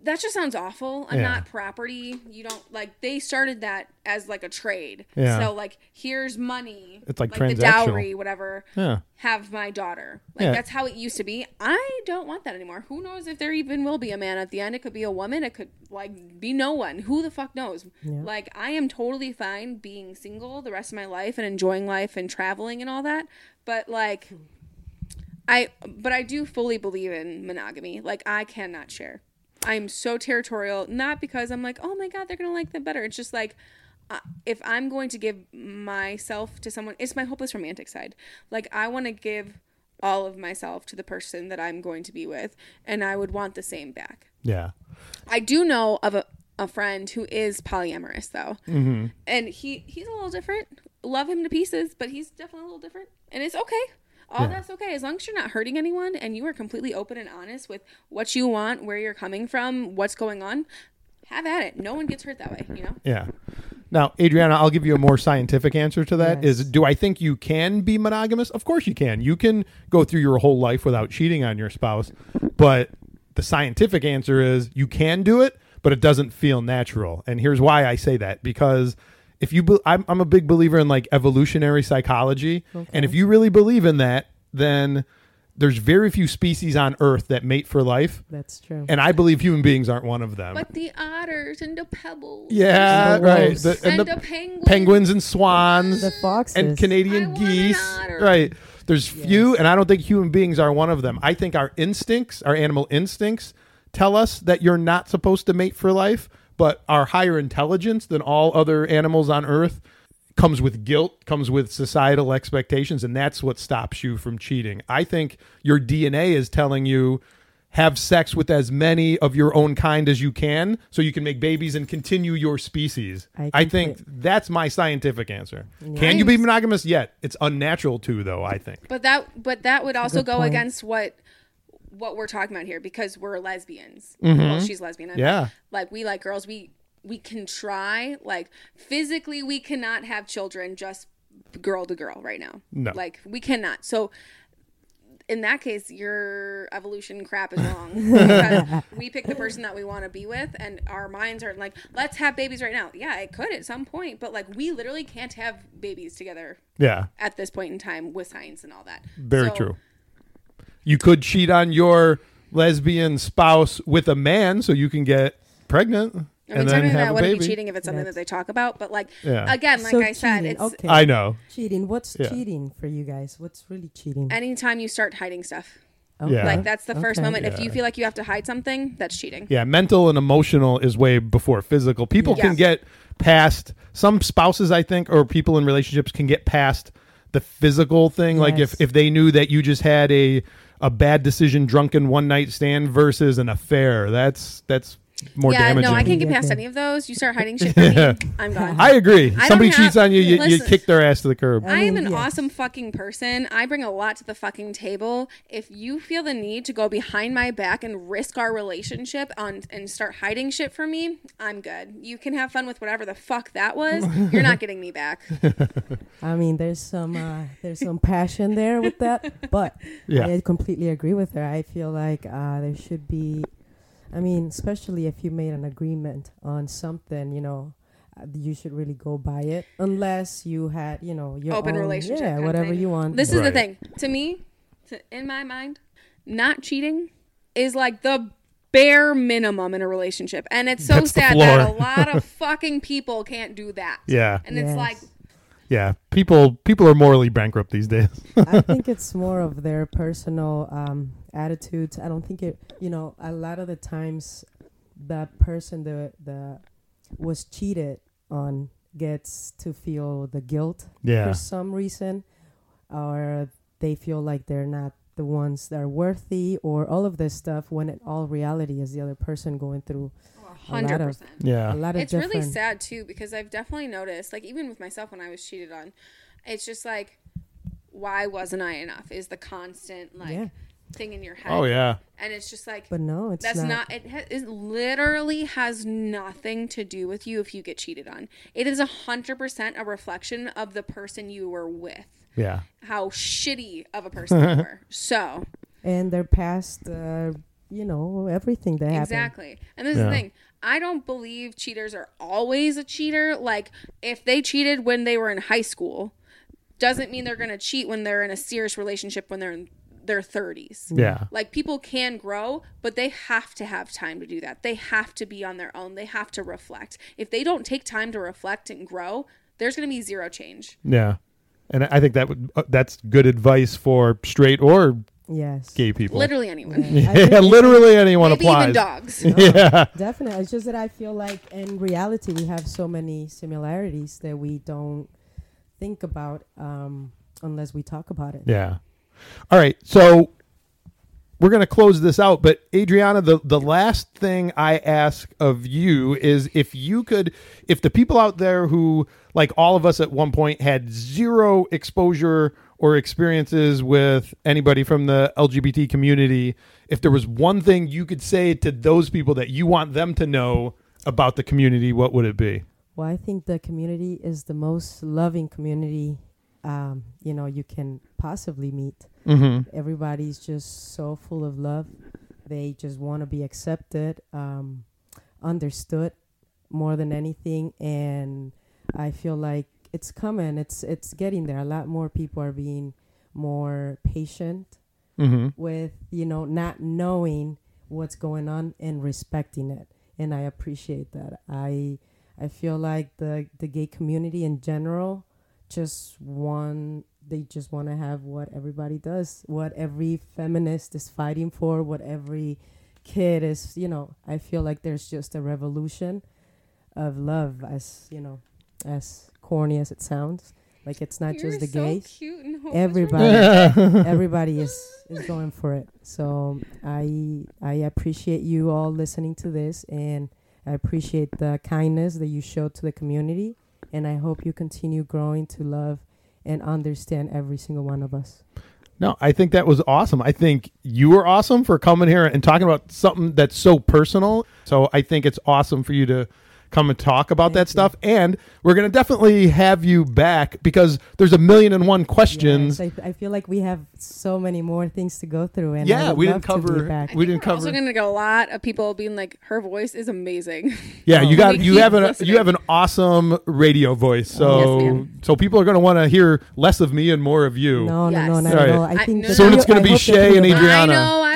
[SPEAKER 4] that just sounds awful. I'm
[SPEAKER 3] Yeah.
[SPEAKER 4] not property. You don't like they started that as like a trade.
[SPEAKER 3] Yeah.
[SPEAKER 4] So like here's money.
[SPEAKER 3] It's like
[SPEAKER 4] the dowry, whatever.
[SPEAKER 3] Yeah.
[SPEAKER 4] Have my daughter. Like
[SPEAKER 3] Yeah.
[SPEAKER 4] that's how it used to be. I don't want that anymore. Who knows if there even will be a man at the end? It could be a woman. It could like be no one. Who the fuck knows? Yeah. Like I am totally fine being single the rest of my life and enjoying life and traveling and all that. But like I but I do fully believe in monogamy. Like I cannot share. I'm so territorial, not because I'm like, oh my god, they're gonna like them better. It's just like, uh, if I'm going to give myself to someone, it's my hopeless romantic side. Like I want to give all of myself to the person that I'm going to be with, and I would want the same back.
[SPEAKER 3] Yeah.
[SPEAKER 4] I do know of a, a friend who is polyamorous though,
[SPEAKER 3] Mm-hmm.
[SPEAKER 4] and he he's a little different. Love him to pieces, but he's definitely a little different, and it's okay. All that's okay as long as you're not hurting anyone and you are completely open and honest with what you want, where you're coming from, what's going on. Have at it. No one gets hurt that way, you know.
[SPEAKER 3] Yeah. Now, Adriana, I'll give you a more scientific answer to that. Is
[SPEAKER 5] Yes.
[SPEAKER 3] do I think you can be monogamous? Of course you can. You can go through your whole life without cheating on your spouse, but the scientific answer is you can do it, but it doesn't feel natural. And here's why I say that because if you, be, I'm, I'm a big believer in like evolutionary psychology, and if you really believe in that, then there's very few species on Earth that mate for life,
[SPEAKER 5] That's true.
[SPEAKER 3] and I believe human beings aren't one of them.
[SPEAKER 4] But the otters and the pebbles,
[SPEAKER 3] yeah,
[SPEAKER 5] And the
[SPEAKER 3] right. The-
[SPEAKER 4] and,
[SPEAKER 3] and
[SPEAKER 4] the,
[SPEAKER 3] the
[SPEAKER 4] penguins,
[SPEAKER 3] penguins and swans
[SPEAKER 5] the foxes.
[SPEAKER 3] and
[SPEAKER 4] I
[SPEAKER 3] Canadian
[SPEAKER 4] want an
[SPEAKER 3] geese.
[SPEAKER 4] otter.
[SPEAKER 3] Right. There's few, and I don't think human beings are one of them. I think our instincts, our animal instincts, tell us that you're not supposed to mate for life, but our higher intelligence than all other animals on Earth comes with guilt, comes with societal expectations, and that's what stops you from cheating. I think your DNA is telling you have sex with as many of your own kind as you can so you can make babies and continue your species. I,
[SPEAKER 5] I
[SPEAKER 3] think
[SPEAKER 5] complete-
[SPEAKER 3] that's my scientific answer. Can you be monogamous yet? It's unnatural to though, I think.
[SPEAKER 4] But that but that would also
[SPEAKER 5] good
[SPEAKER 4] go
[SPEAKER 5] point.
[SPEAKER 4] against what what we're talking about here because we're lesbians. Well, she's lesbian. I'm
[SPEAKER 3] Mm-hmm. Yeah.
[SPEAKER 4] Like we like girls. We we can try. Like physically, we cannot have children just girl to girl right now.
[SPEAKER 3] No.
[SPEAKER 4] Like we cannot. So. In that case, your evolution crap is wrong. because we pick the person that we want to be with, and our minds are like, let's have babies right now. Yeah, it could at some point, but like we literally can't have babies together
[SPEAKER 3] Yeah.
[SPEAKER 4] at this point in time with science and all that.
[SPEAKER 3] Very
[SPEAKER 4] So-
[SPEAKER 3] true. You could cheat on your lesbian spouse with a man so you can get pregnant
[SPEAKER 4] I mean,
[SPEAKER 3] and then have
[SPEAKER 4] that
[SPEAKER 3] a
[SPEAKER 4] wouldn't
[SPEAKER 3] baby.
[SPEAKER 4] be cheating if it's something that they talk about, but like
[SPEAKER 3] Yeah.
[SPEAKER 4] again, like
[SPEAKER 5] So
[SPEAKER 4] I said,
[SPEAKER 5] cheating,
[SPEAKER 4] it's
[SPEAKER 5] okay.
[SPEAKER 3] I know.
[SPEAKER 5] cheating. What's
[SPEAKER 3] Yeah.
[SPEAKER 5] cheating for you guys? What's really cheating?
[SPEAKER 4] anytime you start hiding stuff.
[SPEAKER 3] Yeah.
[SPEAKER 4] Like that's the first
[SPEAKER 5] Okay.
[SPEAKER 4] moment. If you feel like you have to hide something, that's cheating.
[SPEAKER 3] Yeah, mental and emotional is way before physical. People
[SPEAKER 4] Yeah.
[SPEAKER 3] can get past some spouses, I think, or people in relationships can get past the physical thing. Like if, if they knew that you just had a a bad decision, drunken one night stand versus an affair, that's that's more
[SPEAKER 4] yeah,
[SPEAKER 3] damaging.
[SPEAKER 4] no, I can't get past any of those. You start hiding shit from me, I'm gone.
[SPEAKER 3] I agree.
[SPEAKER 4] don't
[SPEAKER 3] Somebody
[SPEAKER 4] have-
[SPEAKER 3] cheats on you, you, you
[SPEAKER 4] listen.
[SPEAKER 3] kick their ass to the curb.
[SPEAKER 4] I am an
[SPEAKER 5] yes.
[SPEAKER 4] awesome fucking person. I bring a lot to the fucking table. If you feel the need to go behind my back and risk our relationship on and start hiding shit from me, I'm good. You can have fun with whatever the fuck that was. You're not getting me back.
[SPEAKER 5] I mean, there's some uh, there's some passion there with that, but
[SPEAKER 3] Yeah.
[SPEAKER 5] I completely agree with her. I feel like uh, there should be, I mean, especially if you made an agreement on something, you know, uh, you should really go by it, unless you had, you know, your
[SPEAKER 4] Open
[SPEAKER 5] own-
[SPEAKER 4] relationship
[SPEAKER 5] yeah, whatever you want.
[SPEAKER 4] This is the thing. To me, to, in my mind, not cheating is like the bare minimum in a relationship. And it's so
[SPEAKER 3] That's
[SPEAKER 4] sad that a lot of fucking people can't do that.
[SPEAKER 3] Yeah.
[SPEAKER 4] And it's like,
[SPEAKER 3] Yeah. People people are morally bankrupt these days.
[SPEAKER 5] I think it's more of their personal um, attitudes. I don't think it. You know, a lot of the times, that person the the was cheated on gets to feel the guilt
[SPEAKER 3] Yeah.
[SPEAKER 5] for some reason, or they feel like they're not the ones that are worthy, or all of this stuff. When in all reality is the other person going through a lot
[SPEAKER 4] 100%.
[SPEAKER 5] of
[SPEAKER 3] Yeah.
[SPEAKER 5] a lot of
[SPEAKER 4] it's really sad too because I've definitely noticed, like even with myself when I was cheated on, it's just like, why wasn't I enough? Is the constant like
[SPEAKER 5] Yeah.
[SPEAKER 4] Thing in your head.
[SPEAKER 3] Oh yeah.
[SPEAKER 4] and it's just like
[SPEAKER 5] But no, it's
[SPEAKER 4] that's
[SPEAKER 5] not.
[SPEAKER 4] not, it, ha- it literally has nothing to do with you if you get cheated on. It is a hundred percent a reflection of the person you were with.
[SPEAKER 3] Yeah.
[SPEAKER 4] How shitty of a person you were. So
[SPEAKER 5] and their past uh, you know everything that happened.
[SPEAKER 4] Exactly. And this is the thing. I don't believe cheaters are always a cheater. Like if they cheated when they were in high school, doesn't mean they're going to cheat when they're in a serious relationship when they're in their 30s.
[SPEAKER 3] Yeah.
[SPEAKER 4] Like people can grow, but they have to have time to do that. They have to be on their own. They have to reflect. If they don't take time to reflect and grow, there's going to be zero change.
[SPEAKER 3] Yeah. And I think that would uh, that's good advice for straight or
[SPEAKER 5] Yes.
[SPEAKER 3] gay people.
[SPEAKER 4] Literally anyone.
[SPEAKER 5] Yeah,
[SPEAKER 3] Yeah, literally anyone
[SPEAKER 4] Maybe
[SPEAKER 3] applies.
[SPEAKER 4] even dogs.
[SPEAKER 3] Yeah.
[SPEAKER 5] Definitely. It's just that I feel like in reality we have so many similarities that we don't think about um, unless we talk about it.
[SPEAKER 3] Yeah. All right. So we're going to close this out, but Adriana, the the last thing I ask of you is if you could if the people out there who like all of us at one point had zero exposure or experiences with anybody from the LGBT community, if there was one thing you could say to those people that you want them to know about the community, what would it be?
[SPEAKER 5] Well, I think the community is the most loving community um, you know you can possibly meet.
[SPEAKER 3] Mm-hmm.
[SPEAKER 5] Everybody's just so full of love. They just want to be accepted, um, understood more than anything, and I feel like it's coming. It's it's getting there. A lot more people are being more patient
[SPEAKER 3] Mm-hmm.
[SPEAKER 5] with you know not knowing what's going on and respecting it and i appreciate that i i feel like the the gay community in general just want they just want to have what everybody does what every feminist is fighting for what every kid is you know i feel like there's just a revolution of love as you know as corny as it sounds. Like it's not
[SPEAKER 4] You're
[SPEAKER 5] just the
[SPEAKER 4] so
[SPEAKER 5] gays.
[SPEAKER 4] cute and
[SPEAKER 5] everybody everybody is is going for it. So i i appreciate you all listening to this and i appreciate the kindness that you showed to the community and i hope you continue growing to love and understand every single one of us
[SPEAKER 3] No, I think that was awesome. I think you were awesome for coming here and talking about something that's so personal. So I think it's awesome for you to come and talk about that mm-hmm. stuff. And we're going to definitely have you back because there's a million and one questions.
[SPEAKER 5] Yes, I, I feel like we have so many more things to go through and
[SPEAKER 3] Yeah, we didn't
[SPEAKER 5] love to be
[SPEAKER 3] cover-
[SPEAKER 5] back.
[SPEAKER 3] we didn't
[SPEAKER 4] We're also going to get a lot of people being like, her voice is amazing.
[SPEAKER 3] Yeah, you got you have an
[SPEAKER 4] listening.
[SPEAKER 3] you have an awesome radio voice. So
[SPEAKER 4] Yes,
[SPEAKER 3] so people are going to want to hear less of me and more of you.
[SPEAKER 5] no, no, no,
[SPEAKER 4] Yes.
[SPEAKER 5] not
[SPEAKER 3] All
[SPEAKER 5] at
[SPEAKER 3] right.
[SPEAKER 5] all. I
[SPEAKER 4] I-
[SPEAKER 5] think
[SPEAKER 4] no, Soon
[SPEAKER 5] you-
[SPEAKER 3] it's gonna be Shay and Adriana.
[SPEAKER 4] I know I want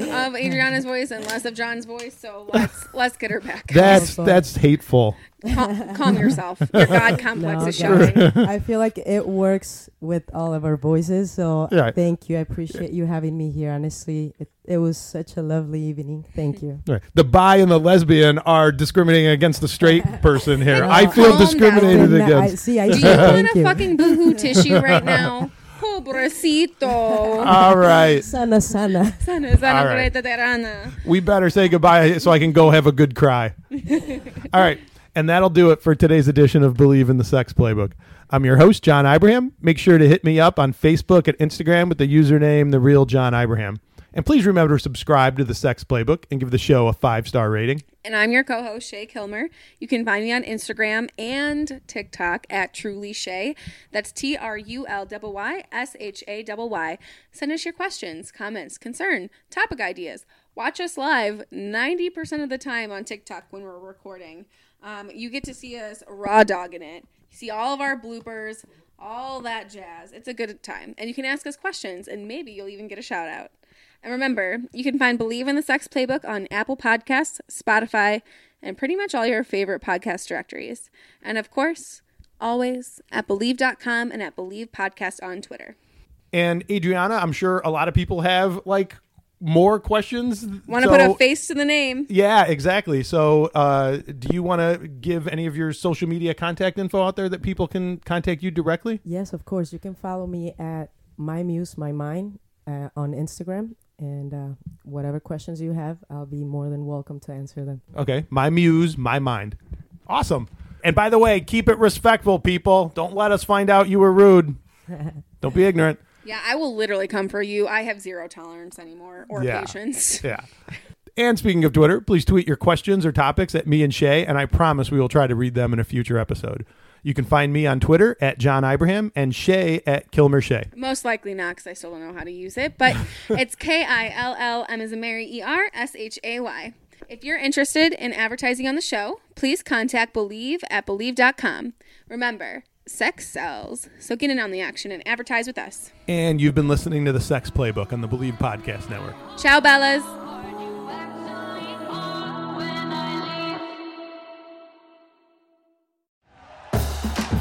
[SPEAKER 4] more of Adriana's voice and less of John's voice, so let's let's get her back.
[SPEAKER 3] That's that's hateful.
[SPEAKER 4] Cal- calm yourself. Your God complex
[SPEAKER 5] No,
[SPEAKER 4] is showing.
[SPEAKER 5] I feel like it works with all of our voices. So
[SPEAKER 3] Yeah.
[SPEAKER 5] thank you. I appreciate you having me here. Honestly, it, it was such a lovely evening. Thank you.
[SPEAKER 3] Right. The bi and the lesbian are discriminating against the straight person here.
[SPEAKER 5] No.
[SPEAKER 3] I feel
[SPEAKER 4] Calm down.
[SPEAKER 3] discriminated
[SPEAKER 5] No, I,
[SPEAKER 3] against.
[SPEAKER 5] see, I
[SPEAKER 4] Do
[SPEAKER 5] see.
[SPEAKER 4] you want
[SPEAKER 5] Thank
[SPEAKER 4] a fucking boohoo tissue right now? Pobrecito.
[SPEAKER 3] All right.
[SPEAKER 5] Sana, sana.
[SPEAKER 4] Sana, sana,
[SPEAKER 3] All right.
[SPEAKER 4] greta.
[SPEAKER 3] We better say goodbye so I can go have a good cry. All right. And that'll do it for today's edition of Bleav in the Sex Playbook. I'm your host, John Ibrahim. Make sure to hit me up on Facebook and Instagram with the username The Real John Ibrahim. And please remember to subscribe to the Sex Playbook and give the show a five star rating.
[SPEAKER 4] And I'm your co-host Shay Kilmer. You can find me on Instagram and TikTok at Truly Shay. That's T R U L Y Y S H A Y Y. Send us your questions, comments, concern, topic ideas. Watch us live 90% of the time on TikTok when we're recording. Um, you get to see us raw dogging it. You see all of our bloopers, all that jazz. It's a good time. And you can ask us questions, and maybe you'll even get a shout out. And remember, you can find Bleav in the Sex Playbook on Apple Podcasts, Spotify, and pretty much all your favorite podcast directories. And of course, always at Bleav.com and at Bleav Podcast on Twitter.
[SPEAKER 3] And Adriana, I'm sure a lot of people have like more questions.
[SPEAKER 4] Want to
[SPEAKER 3] So-
[SPEAKER 4] put a face to the name?
[SPEAKER 3] Yeah, exactly. So, uh, do you want to give any of your social media contact info out there that people can contact you directly?
[SPEAKER 5] Yes, of course. You can follow me at my muse, my mind uh, on Instagram. And uh, whatever questions you have, I'll be more than welcome to answer them.
[SPEAKER 3] Okay. My muse, my mind. Awesome. And by the way, keep it respectful, people. Don't let us find out you were rude. Don't be ignorant.
[SPEAKER 4] Yeah, I will literally come for you. I have zero tolerance anymore or
[SPEAKER 3] Yeah.
[SPEAKER 4] patience.
[SPEAKER 3] Yeah. And speaking of Twitter, please tweet your questions or topics at me and Shay, and I promise we will try to read them in a future episode. You can find me on Twitter at John Ibrahim and Shay at Kilmer Shay.
[SPEAKER 4] Most likely not, because I still don't know how to use it. But it's K I L L M as a Mary E R S H A Y. If you're interested in advertising on the show, please contact Bleav at Bleav.com. Remember, sex sells, so get in on the action and advertise with us.
[SPEAKER 3] And you've been listening to the Sex Playbook on the Bleav Podcast Network.
[SPEAKER 4] Ciao, Bellas.